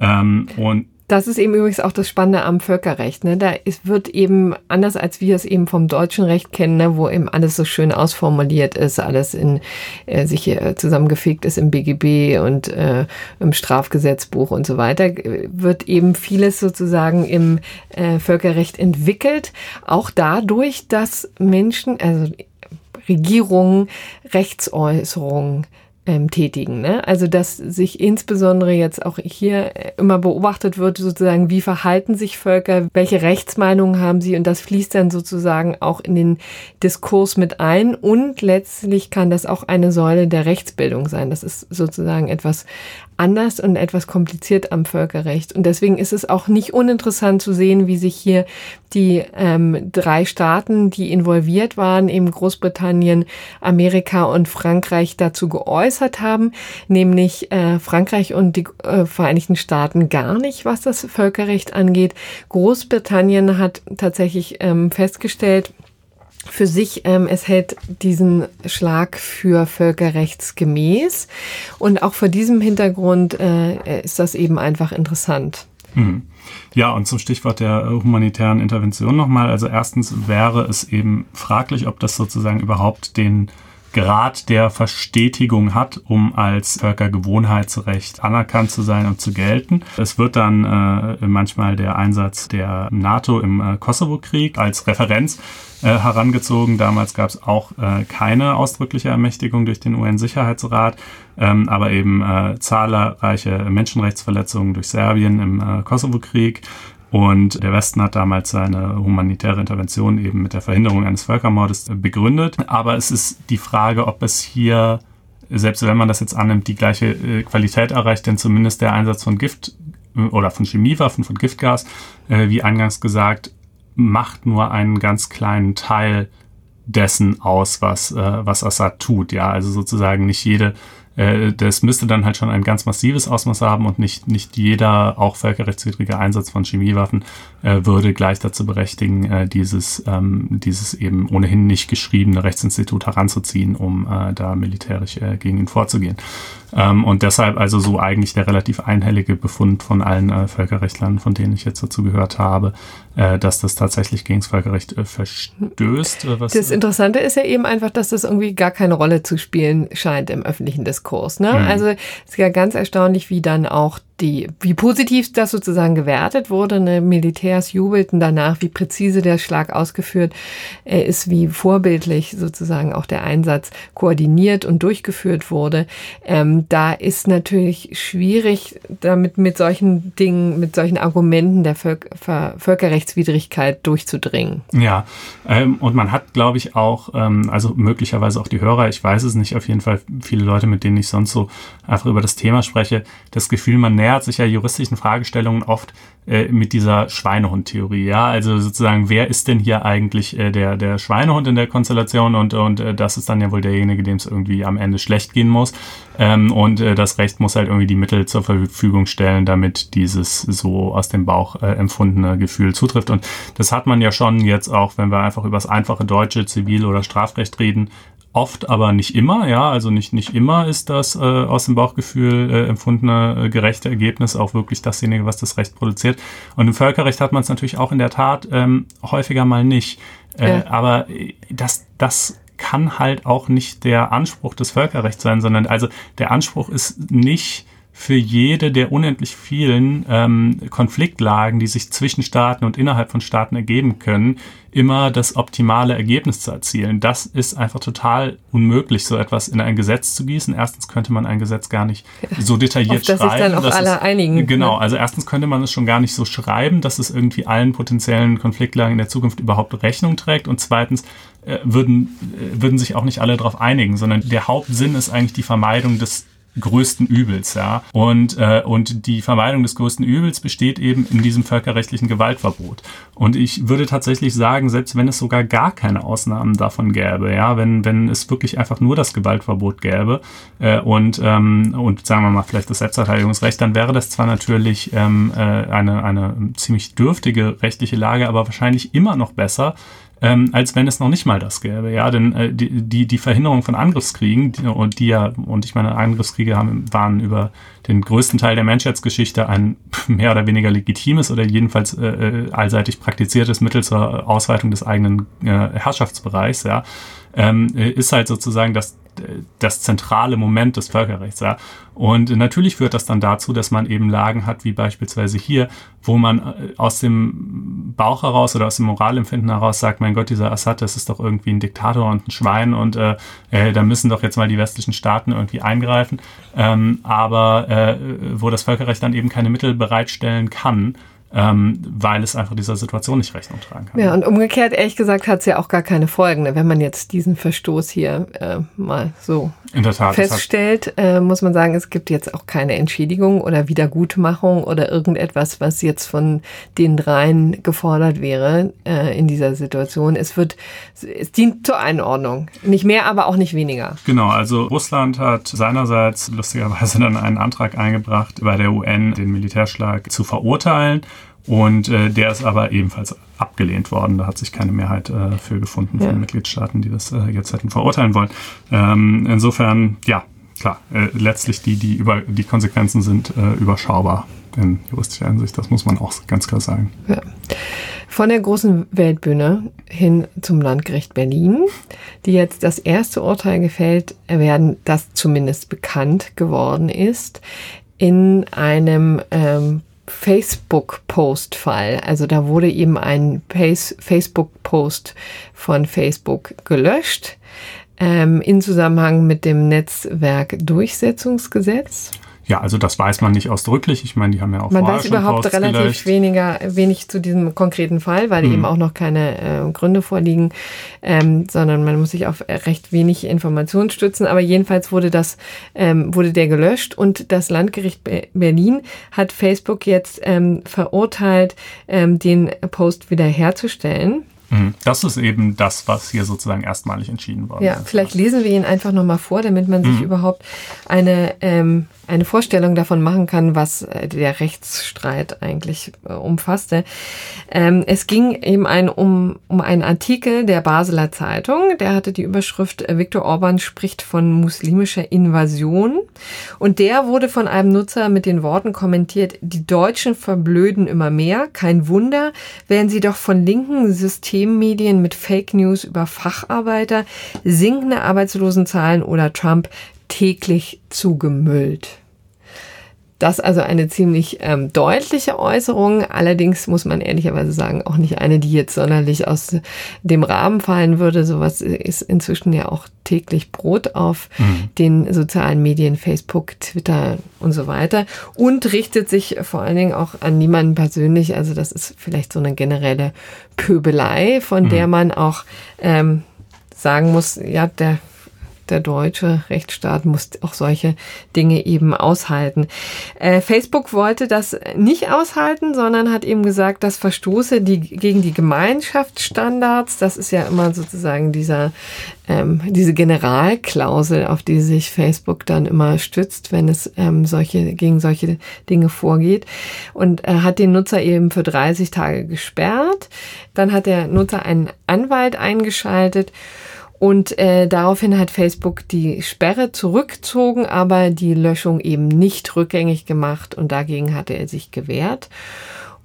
Ähm, und das ist eben übrigens auch das Spannende am Völkerrecht. Ne? Da ist, wird eben anders als wir es eben vom deutschen Recht kennen, ne? wo eben alles so schön ausformuliert ist, alles in äh, sich äh, zusammengefegt ist im BGB und äh, im Strafgesetzbuch und so weiter, wird eben vieles sozusagen im äh, Völkerrecht entwickelt. Auch dadurch, dass Menschen, also Regierungen Rechtsäußerungen ähm, tätigen. Ne? Also dass sich insbesondere jetzt auch hier äh, immer beobachtet wird, sozusagen, wie verhalten sich Völker, welche Rechtsmeinungen haben sie und das fließt dann sozusagen auch in den Diskurs mit ein und letztlich kann das auch eine Säule der Rechtsbildung sein. Das ist sozusagen etwas anders und etwas kompliziert am Völkerrecht. Und deswegen ist es auch nicht uninteressant zu sehen, wie sich hier die ähm, drei Staaten, die involviert waren, eben Großbritannien, Amerika und Frankreich dazu geäußert haben, nämlich äh, Frankreich und die äh, Vereinigten Staaten gar nicht, was das Völkerrecht angeht. Großbritannien hat tatsächlich ähm, festgestellt, für sich, ähm, es hält diesen Schlag für völkerrechtsgemäß. Und auch vor diesem Hintergrund äh, ist das eben einfach interessant. Mhm. Ja, und zum Stichwort der humanitären Intervention nochmal. Also erstens wäre es eben fraglich, ob das sozusagen überhaupt den Grad der Verstetigung hat, um als Völkergewohnheitsrecht anerkannt zu sein und zu gelten. Es wird dann äh, manchmal der Einsatz der NATO im äh, Kosovo-Krieg als Referenz äh, herangezogen. Damals gab es auch äh, keine ausdrückliche Ermächtigung durch den UN-Sicherheitsrat, ähm, aber eben äh, zahlreiche Menschenrechtsverletzungen durch Serbien im äh, Kosovo-Krieg und der Westen hat damals seine humanitäre Intervention eben mit der Verhinderung eines Völkermordes begründet. Aber es ist die Frage, ob es hier, selbst wenn man das jetzt annimmt, die gleiche äh, Qualität erreicht, denn zumindest der Einsatz von Gift äh, oder von Chemiewaffen, von Giftgas, äh, wie eingangs gesagt, macht nur einen ganz kleinen Teil dessen aus, was, was Assad tut. Ja, also sozusagen nicht jede äh, das müsste dann halt schon ein ganz massives Ausmaß haben und nicht, nicht jeder auch völkerrechtswidrige Einsatz von Chemiewaffen äh, würde gleich dazu berechtigen, äh, dieses, ähm, dieses eben ohnehin nicht geschriebene Rechtsinstitut heranzuziehen, um äh, da militärisch äh, gegen ihn vorzugehen. Ähm, und deshalb also so eigentlich der relativ einhellige Befund von allen äh, Völkerrechtlern, von denen ich jetzt dazu gehört habe, dass das tatsächlich gegen das Völkerrecht äh, verstößt. Äh, das Interessante ist ja eben einfach, dass das irgendwie gar keine Rolle zu spielen scheint im öffentlichen Diskurs. Ne? Mhm. Also es ist ja ganz erstaunlich, wie dann auch die, wie positiv das sozusagen gewertet wurde. Ne? Militärs jubelten danach, wie präzise der Schlag ausgeführt ist, wie vorbildlich sozusagen auch der Einsatz koordiniert und durchgeführt wurde. Ähm, da ist natürlich schwierig, damit mit solchen Dingen, mit solchen Argumenten der Völk Völkerrechtswidrigkeit durchzudringen. Ja, ähm, und man hat, glaube ich, auch, ähm, also möglicherweise auch die Hörer, ich weiß es nicht, auf jeden Fall viele Leute, mit denen ich sonst so einfach über das Thema spreche, das Gefühl, man nähert sich ja juristischen Fragestellungen oft äh, mit dieser Schweinehund-Theorie. Ja, also sozusagen, wer ist denn hier eigentlich äh, der, der Schweinehund in der Konstellation und, und äh, das ist dann ja wohl derjenige, dem es irgendwie am Ende schlecht gehen muss. Ähm, und äh, das Recht muss halt irgendwie die Mittel zur Verfügung stellen, damit dieses so aus dem Bauch äh, empfundene Gefühl zutrifft. Und das hat man ja schon jetzt auch, wenn wir einfach über das einfache deutsche Zivil- oder Strafrecht reden, oft, aber nicht immer, ja, also nicht, nicht immer ist das äh, aus dem Bauchgefühl äh, empfundene äh, gerechte Ergebnis auch wirklich dasjenige, was das Recht produziert. Und im Völkerrecht hat man es natürlich auch in der Tat ähm, häufiger mal nicht. Äh, ja. Aber äh, das, das kann halt auch nicht der Anspruch des Völkerrechts sein, sondern also der Anspruch ist nicht für jede der unendlich vielen ähm, Konfliktlagen, die sich zwischen Staaten und innerhalb von Staaten ergeben können, immer das optimale Ergebnis zu erzielen. Das ist einfach total unmöglich, so etwas in ein Gesetz zu gießen. Erstens könnte man ein Gesetz gar nicht so detailliert Auf das schreiben. Sich dann auch alle es, einigen. Genau, ne? also erstens könnte man es schon gar nicht so schreiben, dass es irgendwie allen potenziellen Konfliktlagen in der Zukunft überhaupt Rechnung trägt. Und zweitens äh, würden, äh, würden sich auch nicht alle darauf einigen, sondern der Hauptsinn ist eigentlich die Vermeidung des größten Übels, ja. Und, äh, und die Vermeidung des größten Übels besteht eben in diesem völkerrechtlichen Gewaltverbot. Und ich würde tatsächlich sagen, selbst wenn es sogar gar keine Ausnahmen davon gäbe, ja, wenn, wenn es wirklich einfach nur das Gewaltverbot gäbe äh, und, ähm, und sagen wir mal vielleicht das Selbstverteidigungsrecht, dann wäre das zwar natürlich ähm, äh, eine, eine ziemlich dürftige rechtliche Lage, aber wahrscheinlich immer noch besser, ähm, als wenn es noch nicht mal das gäbe. Ja, denn äh, die, die, die Verhinderung von Angriffskriegen, die, und die ja, und ich meine, Angriffskriege haben, waren über den größten Teil der Menschheitsgeschichte ein [laughs] mehr oder weniger legitimes oder jedenfalls äh, äh allseitig praktiziertes Mittel zur Ausweitung des eigenen äh, Herrschaftsbereichs, ja, ähm, ist halt sozusagen das das zentrale Moment des Völkerrechts. Ja. Und natürlich führt das dann dazu, dass man eben Lagen hat, wie beispielsweise hier, wo man äh, aus dem Bauch heraus oder aus dem Moralempfinden heraus sagt, mein Gott, dieser Assad, das ist doch irgendwie ein Diktator und ein Schwein und äh, äh, da müssen doch jetzt mal die westlichen Staaten irgendwie eingreifen. Ähm, aber äh, wo das Völkerrecht dann eben keine Mittel bereitstellen kann, ähm, weil es einfach dieser Situation nicht Rechnung tragen kann. Ja, und umgekehrt, ehrlich gesagt, hat es ja auch gar keine Folgen. Ne? Wenn man jetzt diesen Verstoß hier äh, mal so Tat, feststellt, äh, muss man sagen, es gibt jetzt auch keine Entschädigung oder Wiedergutmachung oder irgendetwas, was jetzt von den dreien gefordert wäre äh, in dieser Situation. Es wird, es dient zur Einordnung. Nicht mehr, aber auch nicht weniger. Genau, also Russland hat seinerseits lustigerweise dann einen Antrag eingebracht, bei der UN den Militärschlag zu verurteilen. Und äh, der ist aber ebenfalls abgelehnt worden. Da hat sich keine Mehrheit äh, für gefunden von ja. Mitgliedstaaten, die das äh, jetzt hätten verurteilen wollen. Ähm, insofern, ja, klar, äh, letztlich die, die, über, die Konsequenzen sind äh, überschaubar in juristischer Hinsicht. Das muss man auch ganz klar sagen. Ja. Von der großen Weltbühne hin zum Landgericht Berlin, die jetzt das erste Urteil gefällt werden, das zumindest bekannt geworden ist, in einem ähm, Facebook-Post-Fall. Also da wurde eben ein Facebook-Post von Facebook gelöscht ähm, in Zusammenhang mit dem Netzwerkdurchsetzungsgesetz. Ja, also das weiß man nicht ausdrücklich. Ich meine, die haben ja auch Man weiß überhaupt relativ weniger, wenig zu diesem konkreten Fall, weil hm. eben auch noch keine äh, Gründe vorliegen, ähm, sondern man muss sich auf recht wenig Informationen stützen. Aber jedenfalls wurde das, ähm, wurde der gelöscht und das Landgericht Be Berlin hat Facebook jetzt ähm, verurteilt, ähm, den Post wiederherzustellen. Mhm. Das ist eben das, was hier sozusagen erstmalig entschieden worden ja, ist. Ja, vielleicht lesen wir ihn einfach nochmal vor, damit man sich mhm. überhaupt eine ähm, eine Vorstellung davon machen kann, was äh, der Rechtsstreit eigentlich äh, umfasste. Ähm, es ging eben ein, um, um einen Artikel der Basler Zeitung, der hatte die Überschrift äh, Viktor Orban spricht von muslimischer Invasion und der wurde von einem Nutzer mit den Worten kommentiert, die Deutschen verblöden immer mehr, kein Wunder, werden sie doch von linken Systemmedien mit Fake News über Facharbeiter, sinkende Arbeitslosenzahlen oder Trump täglich zugemüllt. Das also eine ziemlich ähm, deutliche Äußerung, allerdings muss man ehrlicherweise sagen, auch nicht eine, die jetzt sonderlich aus dem Rahmen fallen würde. Sowas ist inzwischen ja auch täglich Brot auf mhm. den sozialen Medien, Facebook, Twitter und so weiter und richtet sich vor allen Dingen auch an niemanden persönlich. Also das ist vielleicht so eine generelle Pöbelei, von mhm. der man auch ähm, sagen muss, ja, der der deutsche Rechtsstaat muss auch solche Dinge eben aushalten. Äh, Facebook wollte das nicht aushalten, sondern hat eben gesagt, das verstoße die, gegen die Gemeinschaftsstandards. Das ist ja immer sozusagen dieser, ähm, diese Generalklausel, auf die sich Facebook dann immer stützt, wenn es ähm, solche, gegen solche Dinge vorgeht. Und er hat den Nutzer eben für 30 Tage gesperrt. Dann hat der Nutzer einen Anwalt eingeschaltet und äh, daraufhin hat Facebook die Sperre zurückgezogen, aber die Löschung eben nicht rückgängig gemacht und dagegen hatte er sich gewehrt.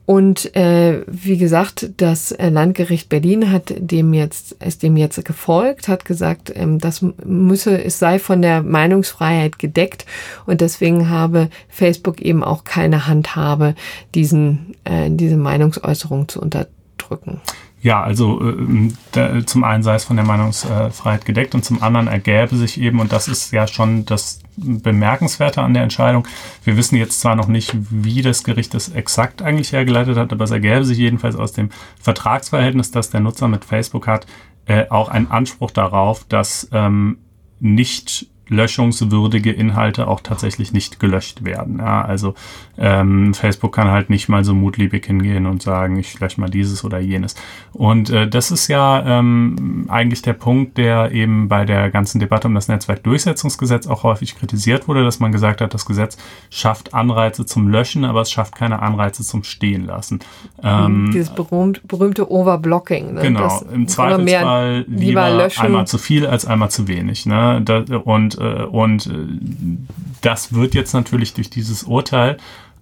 Und äh, wie gesagt, das Landgericht Berlin hat dem jetzt, ist dem jetzt gefolgt, hat gesagt, ähm, das müsse, es sei von der Meinungsfreiheit gedeckt und deswegen habe Facebook eben auch keine Handhabe, diesen, äh, diese Meinungsäußerung zu unterdrücken. Ja, also äh, da, zum einen sei es von der Meinungsfreiheit gedeckt und zum anderen ergäbe sich eben, und das ist ja schon das Bemerkenswerte an der Entscheidung, wir wissen jetzt zwar noch nicht, wie das Gericht das exakt eigentlich hergeleitet hat, aber es ergäbe sich jedenfalls aus dem Vertragsverhältnis, das der Nutzer mit Facebook hat, äh, auch ein Anspruch darauf, dass ähm, nicht löschungswürdige Inhalte auch tatsächlich nicht gelöscht werden. Ja, also ähm, Facebook kann halt nicht mal so mutliebig hingehen und sagen, ich lösche mal dieses oder jenes. Und äh, das ist ja ähm, eigentlich der Punkt, der eben bei der ganzen Debatte um das Netzwerkdurchsetzungsgesetz auch häufig kritisiert wurde, dass man gesagt hat, das Gesetz schafft Anreize zum Löschen, aber es schafft keine Anreize zum Stehen lassen. Ähm, Dieses berühmt, berühmte Overblocking. Ne? Genau, im Zweifelsfall lieber, lieber löschen. einmal zu viel als einmal zu wenig. Ne? Da, und und äh, das wird jetzt natürlich durch dieses Urteil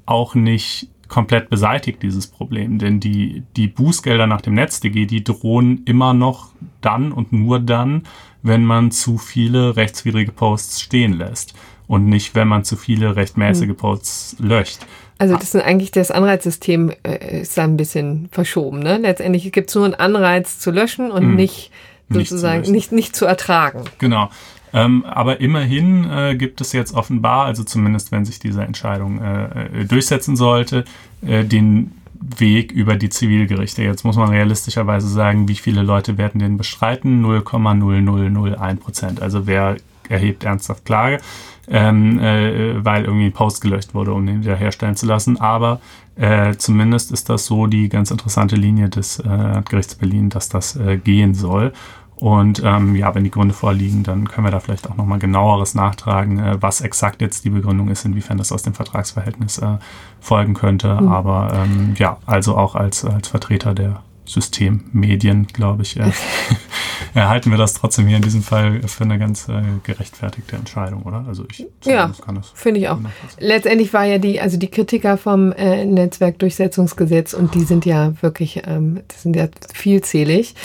auch nicht komplett beseitigt, dieses Problem. Denn die, die Bußgelder nach dem NetzDG, die drohen immer noch dann und nur dann, wenn man zu viele rechtswidrige Posts stehen lässt und nicht, wenn man zu viele rechtmäßige hm. Posts löscht. Also das ist eigentlich das Anreizsystem äh, ist da ein bisschen verschoben. Ne? Letztendlich gibt es nur einen Anreiz zu löschen und mm. nicht sozusagen nicht, nicht, nicht zu ertragen. Genau. Ähm, aber immerhin äh, gibt es jetzt offenbar, also zumindest wenn sich diese Entscheidung äh, äh durchsetzen sollte, äh, den Weg über die Zivilgerichte. Jetzt muss man realistischerweise sagen, wie viele Leute werden den bestreiten? 0,0001 Prozent. Also wer erhebt ernsthaft Klage, ähm, äh, weil irgendwie ein Post gelöscht wurde, um den wiederherstellen zu lassen. Aber äh, zumindest ist das so die ganz interessante Linie des äh, Gerichts Berlin, dass das äh, gehen soll. Und ähm, ja, wenn die Gründe vorliegen, dann können wir da vielleicht auch nochmal genaueres nachtragen, äh, was exakt jetzt die Begründung ist, inwiefern das aus dem Vertragsverhältnis äh, folgen könnte. Mhm. Aber ähm, ja, also auch als, als Vertreter der Systemmedien, glaube ich, äh, [laughs] [laughs] erhalten wir das trotzdem hier in diesem Fall für eine ganz äh, gerechtfertigte Entscheidung, oder? Also ich ja, finde ich auch. Letztendlich war ja die, also die Kritiker vom äh, Netzwerkdurchsetzungsgesetz und die sind ja wirklich, ähm, das sind ja vielzählig,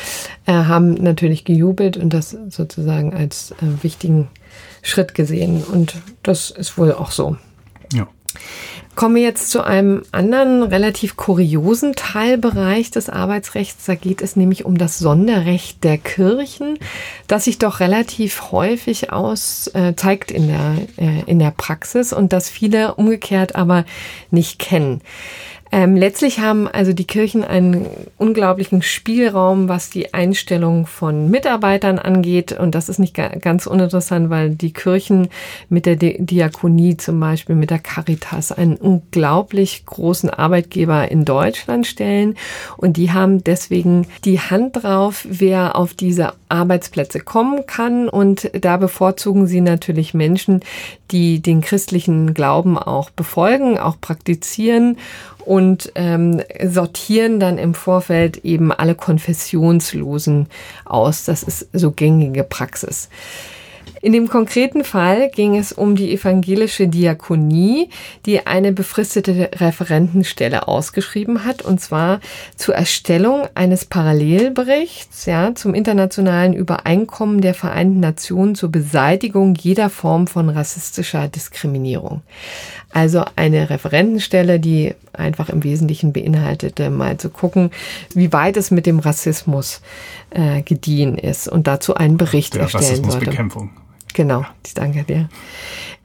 äh, haben natürlich gejubelt und das sozusagen als äh, wichtigen Schritt gesehen und das ist wohl auch so. Ja. Kommen wir jetzt zu einem anderen relativ kuriosen Teilbereich des Arbeitsrechts. Da geht es nämlich um das Sonderrecht der Kirchen, das sich doch relativ häufig aus äh, zeigt in der äh, in der Praxis und das viele umgekehrt aber nicht kennen. Ähm, letztlich haben also die Kirchen einen unglaublichen Spielraum, was die Einstellung von Mitarbeitern angeht. Und das ist nicht ganz uninteressant, weil die Kirchen mit der Diakonie zum Beispiel, mit der Caritas einen unglaublich großen Arbeitgeber in Deutschland stellen. Und die haben deswegen die Hand drauf, wer auf diese Arbeitsplätze kommen kann. Und da bevorzugen sie natürlich Menschen, die den christlichen Glauben auch befolgen, auch praktizieren und ähm, sortieren dann im Vorfeld eben alle Konfessionslosen aus. Das ist so gängige Praxis. In dem konkreten Fall ging es um die evangelische Diakonie, die eine befristete Referentenstelle ausgeschrieben hat, und zwar zur Erstellung eines Parallelberichts ja, zum internationalen Übereinkommen der Vereinten Nationen zur Beseitigung jeder Form von rassistischer Diskriminierung. Also eine Referentenstelle, die einfach im Wesentlichen beinhaltete, mal zu gucken, wie weit es mit dem Rassismus äh, gediehen ist und dazu einen Bericht Der erstellen sollte. Rassismusbekämpfung. Genau, ich danke dir.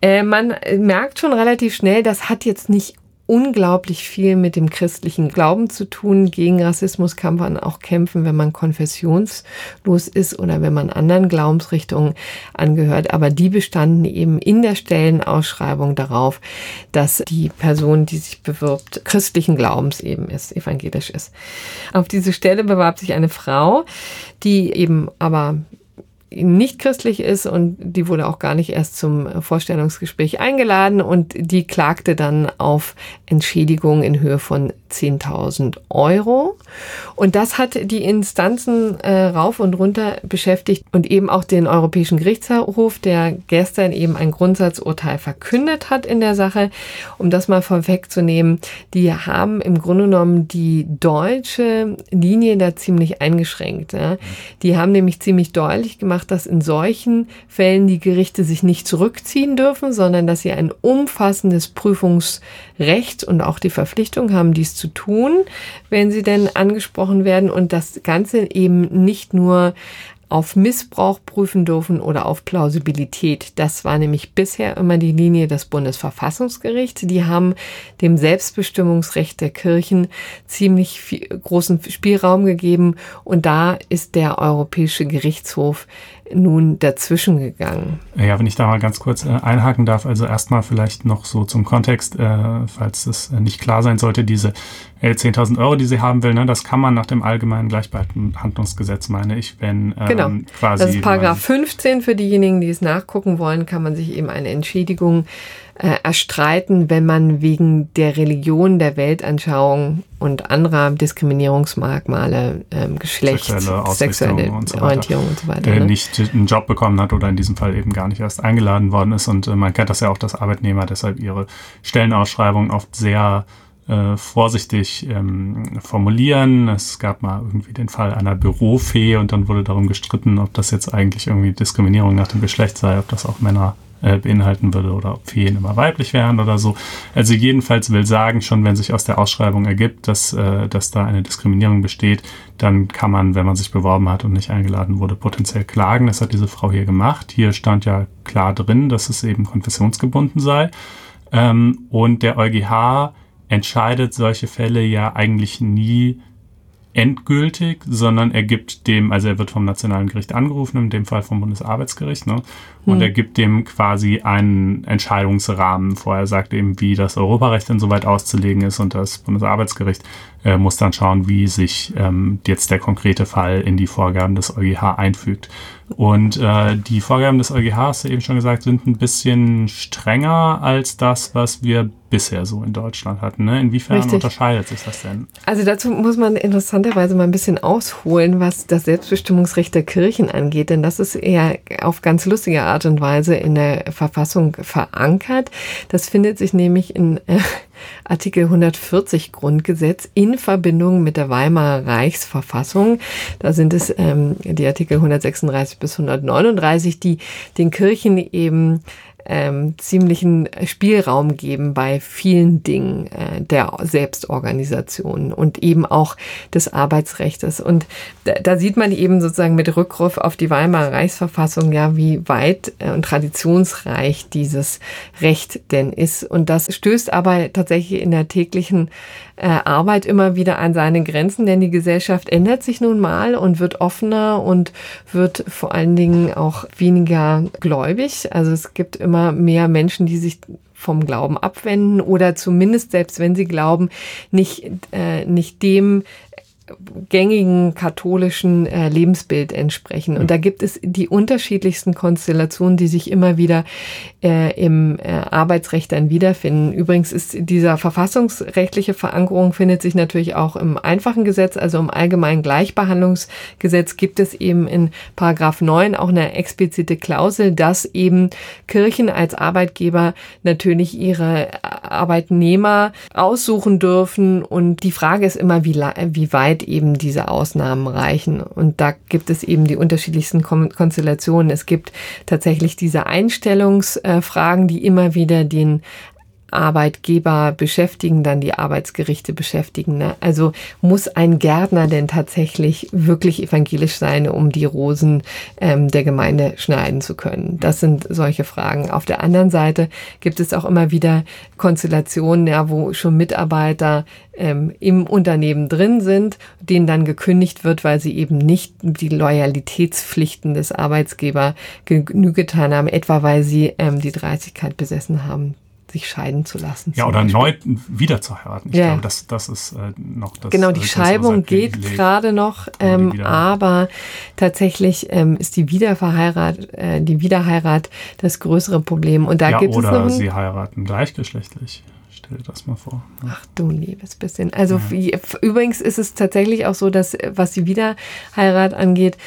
Äh, man merkt schon relativ schnell, das hat jetzt nicht unglaublich viel mit dem christlichen Glauben zu tun. Gegen Rassismus kann man auch kämpfen, wenn man konfessionslos ist oder wenn man anderen Glaubensrichtungen angehört. Aber die bestanden eben in der Stellenausschreibung darauf, dass die Person, die sich bewirbt, christlichen Glaubens eben ist, evangelisch ist. Auf diese Stelle bewarb sich eine Frau, die eben aber nicht christlich ist und die wurde auch gar nicht erst zum Vorstellungsgespräch eingeladen und die klagte dann auf Entschädigung in Höhe von 10.000 Euro. Und das hat die Instanzen äh, rauf und runter beschäftigt und eben auch den Europäischen Gerichtshof, der gestern eben ein Grundsatzurteil verkündet hat in der Sache. Um das mal vorwegzunehmen, die haben im Grunde genommen die deutsche Linie da ziemlich eingeschränkt. Ja. Die haben nämlich ziemlich deutlich gemacht, dass in solchen Fällen die Gerichte sich nicht zurückziehen dürfen, sondern dass sie ein umfassendes Prüfungsrecht und auch die Verpflichtung haben, dies zu tun, wenn sie denn angesprochen werden und das Ganze eben nicht nur auf Missbrauch prüfen dürfen oder auf Plausibilität. Das war nämlich bisher immer die Linie des Bundesverfassungsgerichts. Die haben dem Selbstbestimmungsrecht der Kirchen ziemlich viel, großen Spielraum gegeben und da ist der Europäische Gerichtshof nun dazwischen gegangen. Ja, wenn ich da mal ganz kurz äh, einhaken darf, also erstmal vielleicht noch so zum Kontext, äh, falls es äh, nicht klar sein sollte, diese äh, 10.000 Euro, die sie haben will, ne, das kann man nach dem allgemeinen Gleichbehandlungsgesetz, meine ich, wenn ähm, genau. quasi... Das ist Paragraph 15 für diejenigen, die es nachgucken wollen, kann man sich eben eine Entschädigung äh, erstreiten, wenn man wegen der Religion, der Weltanschauung und anderer Diskriminierungsmerkmale, ähm, Geschlecht, sexuelle, sexuelle und so Orientierung und so weiter. Äh, ne? nicht einen Job bekommen hat oder in diesem Fall eben gar nicht erst eingeladen worden ist. Und äh, man kennt das ja auch, dass Arbeitnehmer deshalb ihre Stellenausschreibungen oft sehr äh, vorsichtig ähm, formulieren. Es gab mal irgendwie den Fall einer Bürofee und dann wurde darum gestritten, ob das jetzt eigentlich irgendwie Diskriminierung nach dem Geschlecht sei, ob das auch Männer äh, beinhalten würde oder ob Feen immer weiblich wären oder so. Also jedenfalls will sagen, schon wenn sich aus der Ausschreibung ergibt, dass, äh, dass da eine Diskriminierung besteht, dann kann man, wenn man sich beworben hat und nicht eingeladen wurde, potenziell klagen. Das hat diese Frau hier gemacht. Hier stand ja klar drin, dass es eben konfessionsgebunden sei. Ähm, und der EuGH entscheidet solche Fälle ja eigentlich nie endgültig, sondern er gibt dem, also er wird vom Nationalen Gericht angerufen, in dem Fall vom Bundesarbeitsgericht, ne? Und hm. er gibt dem quasi einen Entscheidungsrahmen vor. Er sagt eben, wie das Europarecht insoweit auszulegen ist und das Bundesarbeitsgericht äh, muss dann schauen, wie sich ähm, jetzt der konkrete Fall in die Vorgaben des EuGH einfügt. Und äh, die Vorgaben des EuGH, hast du eben schon gesagt, sind ein bisschen strenger als das, was wir bisher so in Deutschland hatten. Ne? Inwiefern Richtig. unterscheidet sich das denn? Also dazu muss man interessanterweise mal ein bisschen ausholen, was das Selbstbestimmungsrecht der Kirchen angeht, denn das ist eher auf ganz lustige Art und Weise in der Verfassung verankert. Das findet sich nämlich in äh, Artikel 140 Grundgesetz in Verbindung mit der Weimarer Reichsverfassung. Da sind es ähm, die Artikel 136 bis 139, die den Kirchen eben ähm, ziemlichen Spielraum geben bei vielen Dingen äh, der Selbstorganisation und eben auch des Arbeitsrechts. Und da, da, sieht man eben sozusagen mit Rückgriff auf die Weimarer Reichsverfassung ja, wie weit äh, und traditionsreich dieses Recht denn ist. Und das stößt aber tatsächlich in der täglichen Arbeit immer wieder an seine Grenzen, denn die Gesellschaft ändert sich nun mal und wird offener und wird vor allen Dingen auch weniger gläubig. Also es gibt immer mehr Menschen, die sich vom Glauben abwenden oder zumindest, selbst wenn sie glauben, nicht, äh, nicht dem gängigen katholischen äh, Lebensbild entsprechen. Und da gibt es die unterschiedlichsten Konstellationen, die sich immer wieder äh, im äh, Arbeitsrecht dann wiederfinden. Übrigens ist dieser verfassungsrechtliche Verankerung findet sich natürlich auch im einfachen Gesetz, also im allgemeinen Gleichbehandlungsgesetz gibt es eben in Paragraph 9 auch eine explizite Klausel, dass eben Kirchen als Arbeitgeber natürlich ihre Arbeitnehmer aussuchen dürfen. Und die Frage ist immer, wie, wie weit eben diese Ausnahmen reichen. Und da gibt es eben die unterschiedlichsten Konstellationen. Es gibt tatsächlich diese Einstellungsfragen, die immer wieder den Arbeitgeber beschäftigen, dann die Arbeitsgerichte beschäftigen. Ne? Also muss ein Gärtner denn tatsächlich wirklich evangelisch sein, um die Rosen ähm, der Gemeinde schneiden zu können? Das sind solche Fragen. Auf der anderen Seite gibt es auch immer wieder Konstellationen, ja, wo schon Mitarbeiter ähm, im Unternehmen drin sind, denen dann gekündigt wird, weil sie eben nicht die Loyalitätspflichten des Arbeitsgeber genügt getan haben, etwa weil sie ähm, die Dreistigkeit besessen haben, sich scheiden zu lassen. Ja, oder neu wieder zu heiraten. Ich ja. glaube, das, das ist äh, noch das. Genau, die äh, Scheibung geht gerade noch, ähm, aber tatsächlich ähm, ist die Wiederverheirat, äh, die Wiederheirat das größere Problem. Und da ja, gibt oder es noch sie heiraten gleichgeschlechtlich. Stell dir das mal vor. Ja. Ach du liebes bisschen. Also ja. übrigens ist es tatsächlich auch so, dass was die Wiederheirat angeht,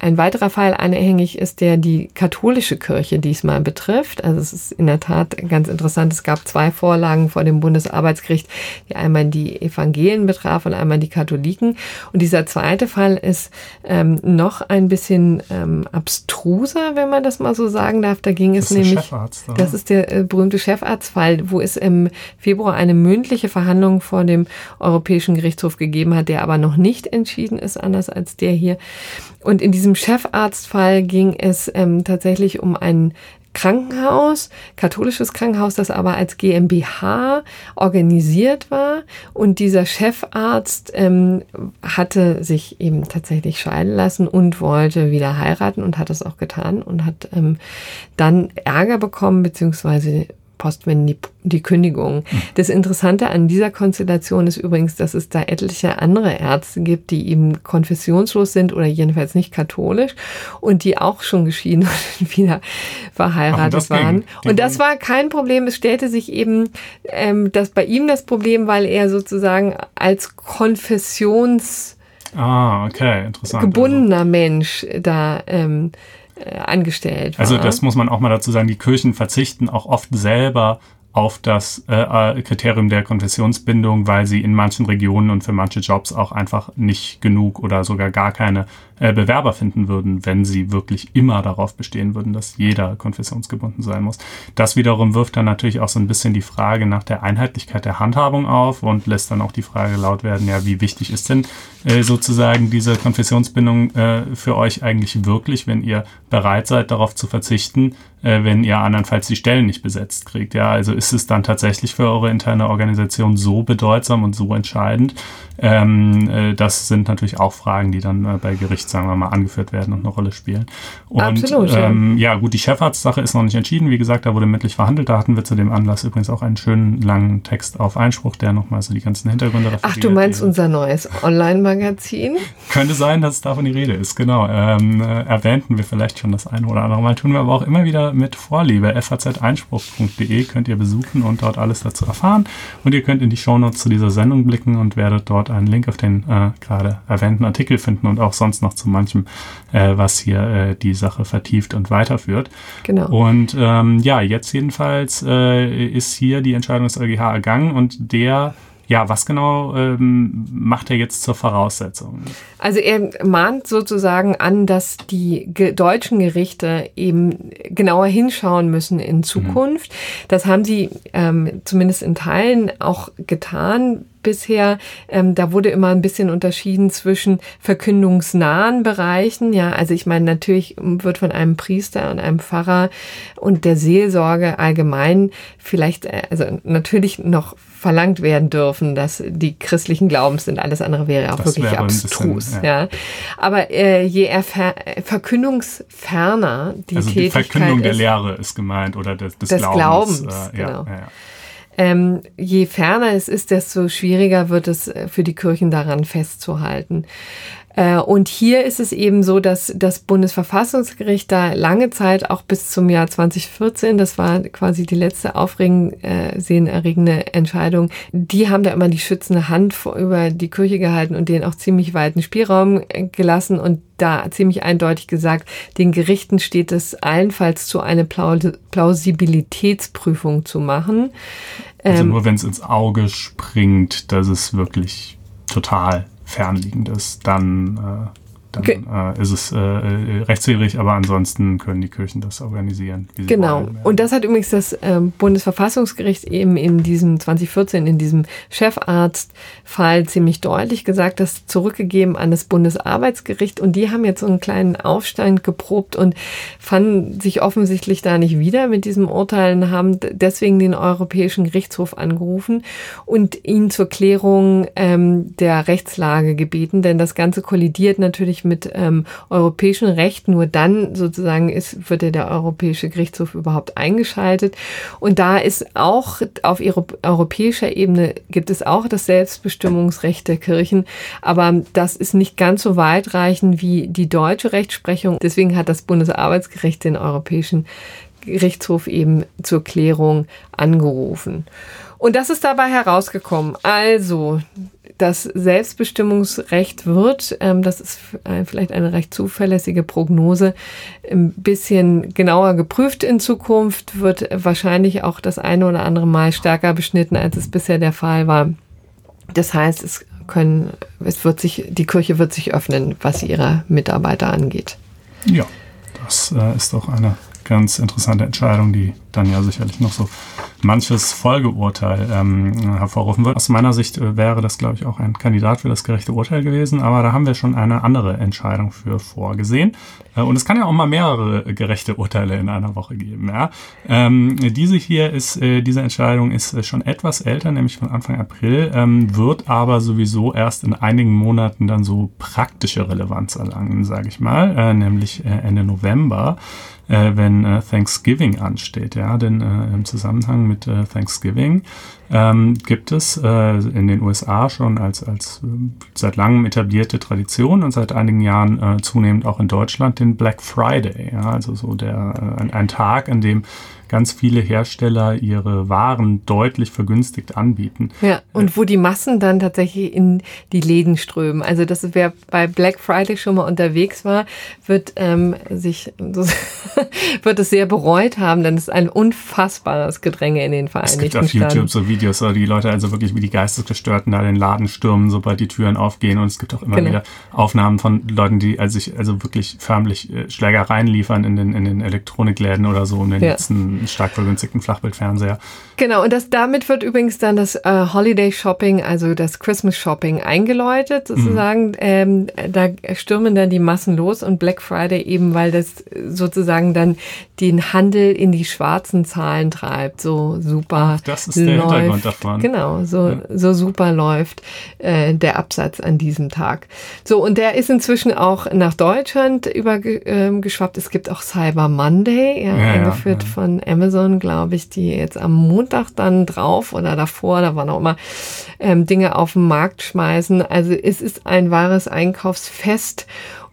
ein weiterer Fall anhängig ist, der die katholische Kirche diesmal betrifft. Also es ist in der Tat ganz interessant. Es gab zwei Vorlagen vor dem Bundesarbeitsgericht, die einmal die Evangelien betraf und einmal die Katholiken. Und dieser zweite Fall ist ähm, noch ein bisschen ähm, abstruser, wenn man das mal so sagen darf. Da ging es nämlich, Chefarzt, das ist der äh, berühmte Chefarztfall, wo es im Februar eine mündliche Verhandlung vor dem Europäischen Gerichtshof gegeben hat, der aber noch nicht entschieden ist, anders als der hier. Und in diesem Chefarztfall ging es ähm, tatsächlich um ein Krankenhaus, katholisches Krankenhaus, das aber als GmbH organisiert war. Und dieser Chefarzt ähm, hatte sich eben tatsächlich scheiden lassen und wollte wieder heiraten und hat das auch getan und hat ähm, dann Ärger bekommen, beziehungsweise Postman die, die Kündigung. Das Interessante an dieser Konstellation ist übrigens, dass es da etliche andere Ärzte gibt, die eben konfessionslos sind oder jedenfalls nicht katholisch und die auch schon geschieden [laughs] und wieder verheiratet waren. Und das war kein Problem. Es stellte sich eben ähm, das bei ihm das Problem, weil er sozusagen als Konfessions Ah, okay, interessant. gebundener also. Mensch da ähm, äh, angestellt also war. Also das muss man auch mal dazu sagen, die Kirchen verzichten auch oft selber auf das äh, äh, Kriterium der Konfessionsbindung, weil sie in manchen Regionen und für manche Jobs auch einfach nicht genug oder sogar gar keine äh, Bewerber finden würden, wenn sie wirklich immer darauf bestehen würden, dass jeder konfessionsgebunden sein muss. Das wiederum wirft dann natürlich auch so ein bisschen die Frage nach der Einheitlichkeit der Handhabung auf und lässt dann auch die Frage laut werden, ja, wie wichtig ist denn äh, sozusagen diese Konfessionsbindung äh, für euch eigentlich wirklich, wenn ihr bereit seid, darauf zu verzichten, äh, wenn ihr andernfalls die Stellen nicht besetzt kriegt. Ja, also ist es dann tatsächlich für eure interne Organisation so bedeutsam und so entscheidend? Ähm, äh, das sind natürlich auch Fragen, die dann äh, bei Gericht, sagen wir mal, angeführt werden und eine Rolle spielen. Und Absolut, ähm, ja. ja, gut, die Chefarztsache ist noch nicht entschieden. Wie gesagt, da wurde mittlich verhandelt. Da hatten wir zu dem Anlass übrigens auch einen schönen langen Text auf Einspruch, der nochmal so die ganzen Hintergründe referiert. Ach, du meinst unser neues Online-Magazin? Könnte sein, dass davon die Rede ist, genau. Ähm, äh, erwähnten wir vielleicht schon das eine oder andere Mal. Tun wir aber auch immer wieder mit Vorliebe. faz-einspruch.de könnt ihr besuchen und dort alles dazu erfahren. Und ihr könnt in die Shownotes zu dieser Sendung blicken und werdet dort einen Link auf den äh, gerade erwähnten Artikel finden und auch sonst noch zu manchem, äh, was hier äh, die Sache vertieft und weiterführt. Genau. Und ähm, ja, jetzt jedenfalls äh, ist hier die Entscheidung des EuGH ergangen und der ja, was genau ähm, macht er jetzt zur Voraussetzung? Also er mahnt sozusagen an, dass die ge deutschen Gerichte eben genauer hinschauen müssen in Zukunft. Mhm. Das haben sie ähm, zumindest in Teilen auch getan bisher. Ähm, da wurde immer ein bisschen unterschieden zwischen verkündungsnahen Bereichen. Ja, also ich meine, natürlich wird von einem Priester und einem Pfarrer und der Seelsorge allgemein vielleicht, äh, also natürlich noch verlangt werden dürfen, dass die christlichen Glaubens sind. Alles andere wäre auch das wirklich wäre abstrus. Bisschen, ja. ja. Aber äh, je ver verkündungsferner die also Tätigkeit die Verkündung ist, der Lehre ist gemeint oder des, des, des Glaubens. Glaubens äh, genau. Ja, ja, ähm, je ferner es ist, desto schwieriger wird es äh, für die Kirchen daran festzuhalten. Äh, und hier ist es eben so, dass das Bundesverfassungsgericht da lange Zeit, auch bis zum Jahr 2014, das war quasi die letzte aufsehenerregende äh, Entscheidung, die haben da immer die schützende Hand über die Kirche gehalten und denen auch ziemlich weiten Spielraum äh, gelassen und da ziemlich eindeutig gesagt, den Gerichten steht es allenfalls zu, eine Plausibilitätsprüfung zu machen. Also ähm, nur wenn es ins Auge springt, dass es wirklich total fernliegend ist, dann äh, dann okay. äh, ist es äh, äh, rechtswidrig, aber ansonsten können die Kirchen das organisieren. genau. Wollen, Und das hat übrigens das äh, Bundesverfassungsgericht eben in diesem 2014, in diesem Chefarztfall ziemlich deutlich gesagt, das zurückgegeben an das Bundesarbeitsgericht. Und die haben jetzt so einen kleinen Aufstand geprobt und fanden sich offensichtlich da nicht wieder mit diesem Urteil und haben deswegen den Europäischen Gerichtshof angerufen und ihn zur Klärung ähm, der Rechtslage gebeten, denn das Ganze kollidiert natürlich nicht mit ähm, europäischem Recht. Nur dann sozusagen ist, wird ja der Europäische Gerichtshof überhaupt eingeschaltet. Und da ist auch auf europäischer Ebene gibt es auch das Selbstbestimmungsrecht der Kirchen. Aber das ist nicht ganz so weitreichend wie die deutsche Rechtsprechung. Deswegen hat das Bundesarbeitsgericht den Europäischen Gerichtshof eben zur Klärung angerufen. Und das ist dabei herausgekommen. Also, das Selbstbestimmungsrecht wird, ähm, das ist äh, vielleicht eine recht zuverlässige Prognose, ein bisschen genauer geprüft in Zukunft, wird wahrscheinlich auch das eine oder andere Mal stärker beschnitten, als es bisher der Fall war. Das heißt, es können, es wird sich, die Kirche wird sich öffnen, was ihre Mitarbeiter angeht. Ja, das äh, ist doch eine ganz interessante Entscheidung, die dann ja sicherlich noch so manches Folgeurteil ähm, hervorrufen wird. Aus meiner Sicht äh, wäre das, glaube ich, auch ein Kandidat für das gerechte Urteil gewesen, aber da haben wir schon eine andere Entscheidung für vorgesehen. Äh, und es kann ja auch mal mehrere gerechte Urteile in einer Woche geben. Ja? Ähm, diese hier ist, äh, diese Entscheidung ist äh, schon etwas älter, nämlich von Anfang April, ähm, wird aber sowieso erst in einigen Monaten dann so praktische Relevanz erlangen, sage ich mal, äh, nämlich äh, Ende November äh, wenn äh, Thanksgiving ansteht. Ja, denn äh, im Zusammenhang mit äh, Thanksgiving ähm, gibt es äh, in den USA schon als, als äh, seit langem etablierte Tradition und seit einigen Jahren äh, zunehmend auch in Deutschland den Black Friday. Ja, also so der äh, ein, ein Tag, an dem ganz viele Hersteller ihre Waren deutlich vergünstigt anbieten. Ja, und wo die Massen dann tatsächlich in die Läden strömen. Also das wer bei Black Friday schon mal unterwegs war, wird ähm, sich [laughs] wird es sehr bereut haben, denn es ist ein unfassbares Gedränge in den Vereinigten Staaten. Es gibt auf YouTube so Videos, wo die Leute also wirklich wie die Geistesgestörten da den Laden stürmen, sobald die Türen aufgehen. Und es gibt auch immer genau. wieder Aufnahmen von Leuten, die also sich also wirklich förmlich äh, Schlägereien liefern in den, in den Elektronikläden oder so, um den ja. letzten stark vergünstigten Flachbildfernseher. Genau, und das, damit wird übrigens dann das äh, Holiday Shopping, also das Christmas Shopping eingeläutet sozusagen. Mhm. Ähm, da stürmen dann die Massen los und Black Friday eben, weil das sozusagen dann den Handel in die schwarzen Zahlen treibt. So super. Das ist der läuft. Hintergrund davon. Genau, so, ja. so super läuft äh, der Absatz an diesem Tag. So, und der ist inzwischen auch nach Deutschland übergeschwappt. Ähm, es gibt auch Cyber Monday, ja, ja eingeführt von Amazon, glaube ich, die jetzt am Montag dann drauf oder davor, da waren auch immer ähm, Dinge auf den Markt schmeißen. Also es ist ein wahres Einkaufsfest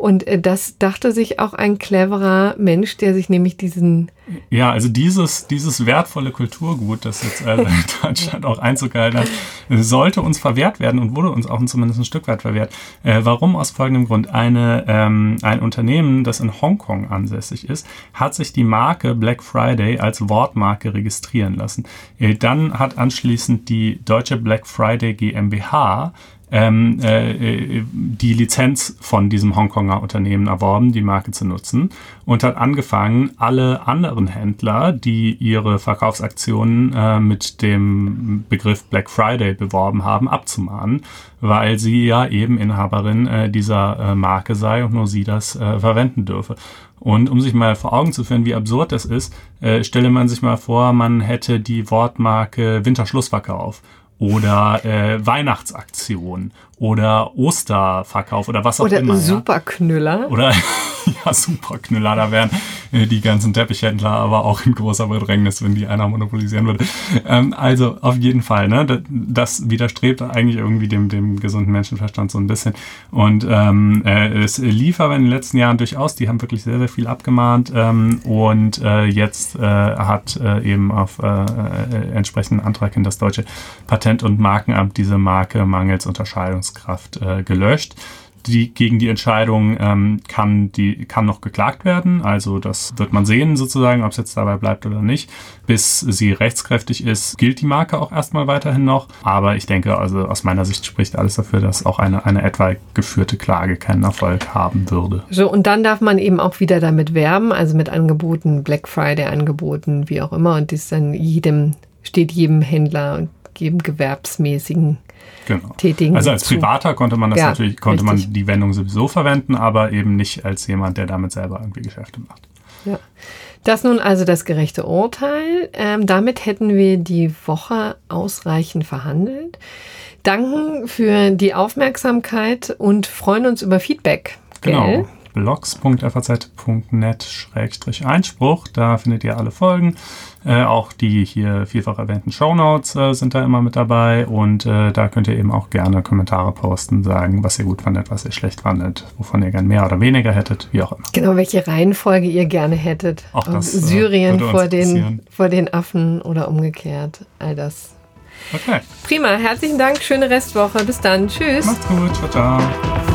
und äh, das dachte sich auch ein cleverer Mensch, der sich nämlich diesen ja, also dieses, dieses wertvolle Kulturgut, das jetzt äh, [laughs] in Deutschland auch Einzug gehalten hat, sollte uns verwehrt werden und wurde uns auch zumindest ein Stück weit verwehrt. Äh, warum? Aus folgendem Grund. Eine, ähm, ein Unternehmen, das in Hongkong ansässig ist, hat sich die Marke Black Friday als Wortmarke registrieren lassen. Äh, dann hat anschließend die deutsche Black Friday GmbH ähm, äh, die Lizenz von diesem Hongkonger Unternehmen erworben, die Marke zu nutzen und hat angefangen, alle anderen Händler, die ihre Verkaufsaktionen äh, mit dem Begriff Black Friday beworben haben, abzumahnen, weil sie ja eben Inhaberin äh, dieser äh, Marke sei und nur sie das äh, verwenden dürfe. Und um sich mal vor Augen zu führen, wie absurd das ist, äh, stelle man sich mal vor, man hätte die Wortmarke Winterschlussverkauf oder äh, Weihnachtsaktion oder Osterverkauf oder was auch oder immer. Oder [laughs] Superknüller. Ja? Oder ja, super Knüller. Da wären äh, die ganzen Teppichhändler aber auch in großer Bedrängnis, wenn die einer monopolisieren würde. Ähm, also auf jeden Fall, ne? Das, widerstrebt eigentlich irgendwie dem, dem gesunden Menschenverstand so ein bisschen. Und ähm, äh, es lief aber in den letzten Jahren durchaus, die haben wirklich sehr, sehr viel abgemahnt ähm, und äh, jetzt äh, hat äh, eben auf äh, äh, entsprechenden Antrag in das deutsche Patent- und Markenamt diese Marke mangels Unterscheidungskraft äh, gelöscht die, gegen die Entscheidung ähm, kann, die, kann noch geklagt werden. Also das wird man sehen sozusagen, ob es jetzt dabei bleibt oder nicht. Bis sie rechtskräftig ist, gilt die Marke auch erstmal weiterhin noch. Aber ich denke, also aus meiner Sicht spricht alles dafür, dass auch eine, eine etwa geführte Klage keinen Erfolg haben würde. So, und dann darf man eben auch wieder damit werben, also mit Angeboten, Black Friday Angeboten, wie auch immer. Und das dann jedem, steht jedem Händler und jedem gewerbsmäßigen Genau. tätigen. Also als. Privater konnte man das Ja, natürlich, konnte richtig. man die Wendung sowieso verwenden, aber eben nicht als jemand, der damit selber irgendwie Geschäfte macht. Ja. Das nun also das gerechte Urteil. Ähm, damit hätten wir die Woche ausreichend verhandelt. Danken für die Aufmerksamkeit und freuen uns über Feedback. Genau. Gell? blogs.faz.net-einspruch, da findet ihr alle Folgen. Äh, auch die hier vielfach erwähnten Shownotes äh, sind da immer mit dabei und äh, da könnt ihr eben auch gerne Kommentare posten, sagen, was ihr gut fandet, was ihr schlecht fandet, wovon ihr gern mehr oder weniger hättet, wie auch immer. Genau, welche Reihenfolge ihr gerne hättet. Auch das, Ob äh, Syrien vor den, vor den Affen oder umgekehrt. All das. Okay, Prima, herzlichen Dank, schöne Restwoche. Bis dann. Tschüss. macht's gut, ciao, ciao.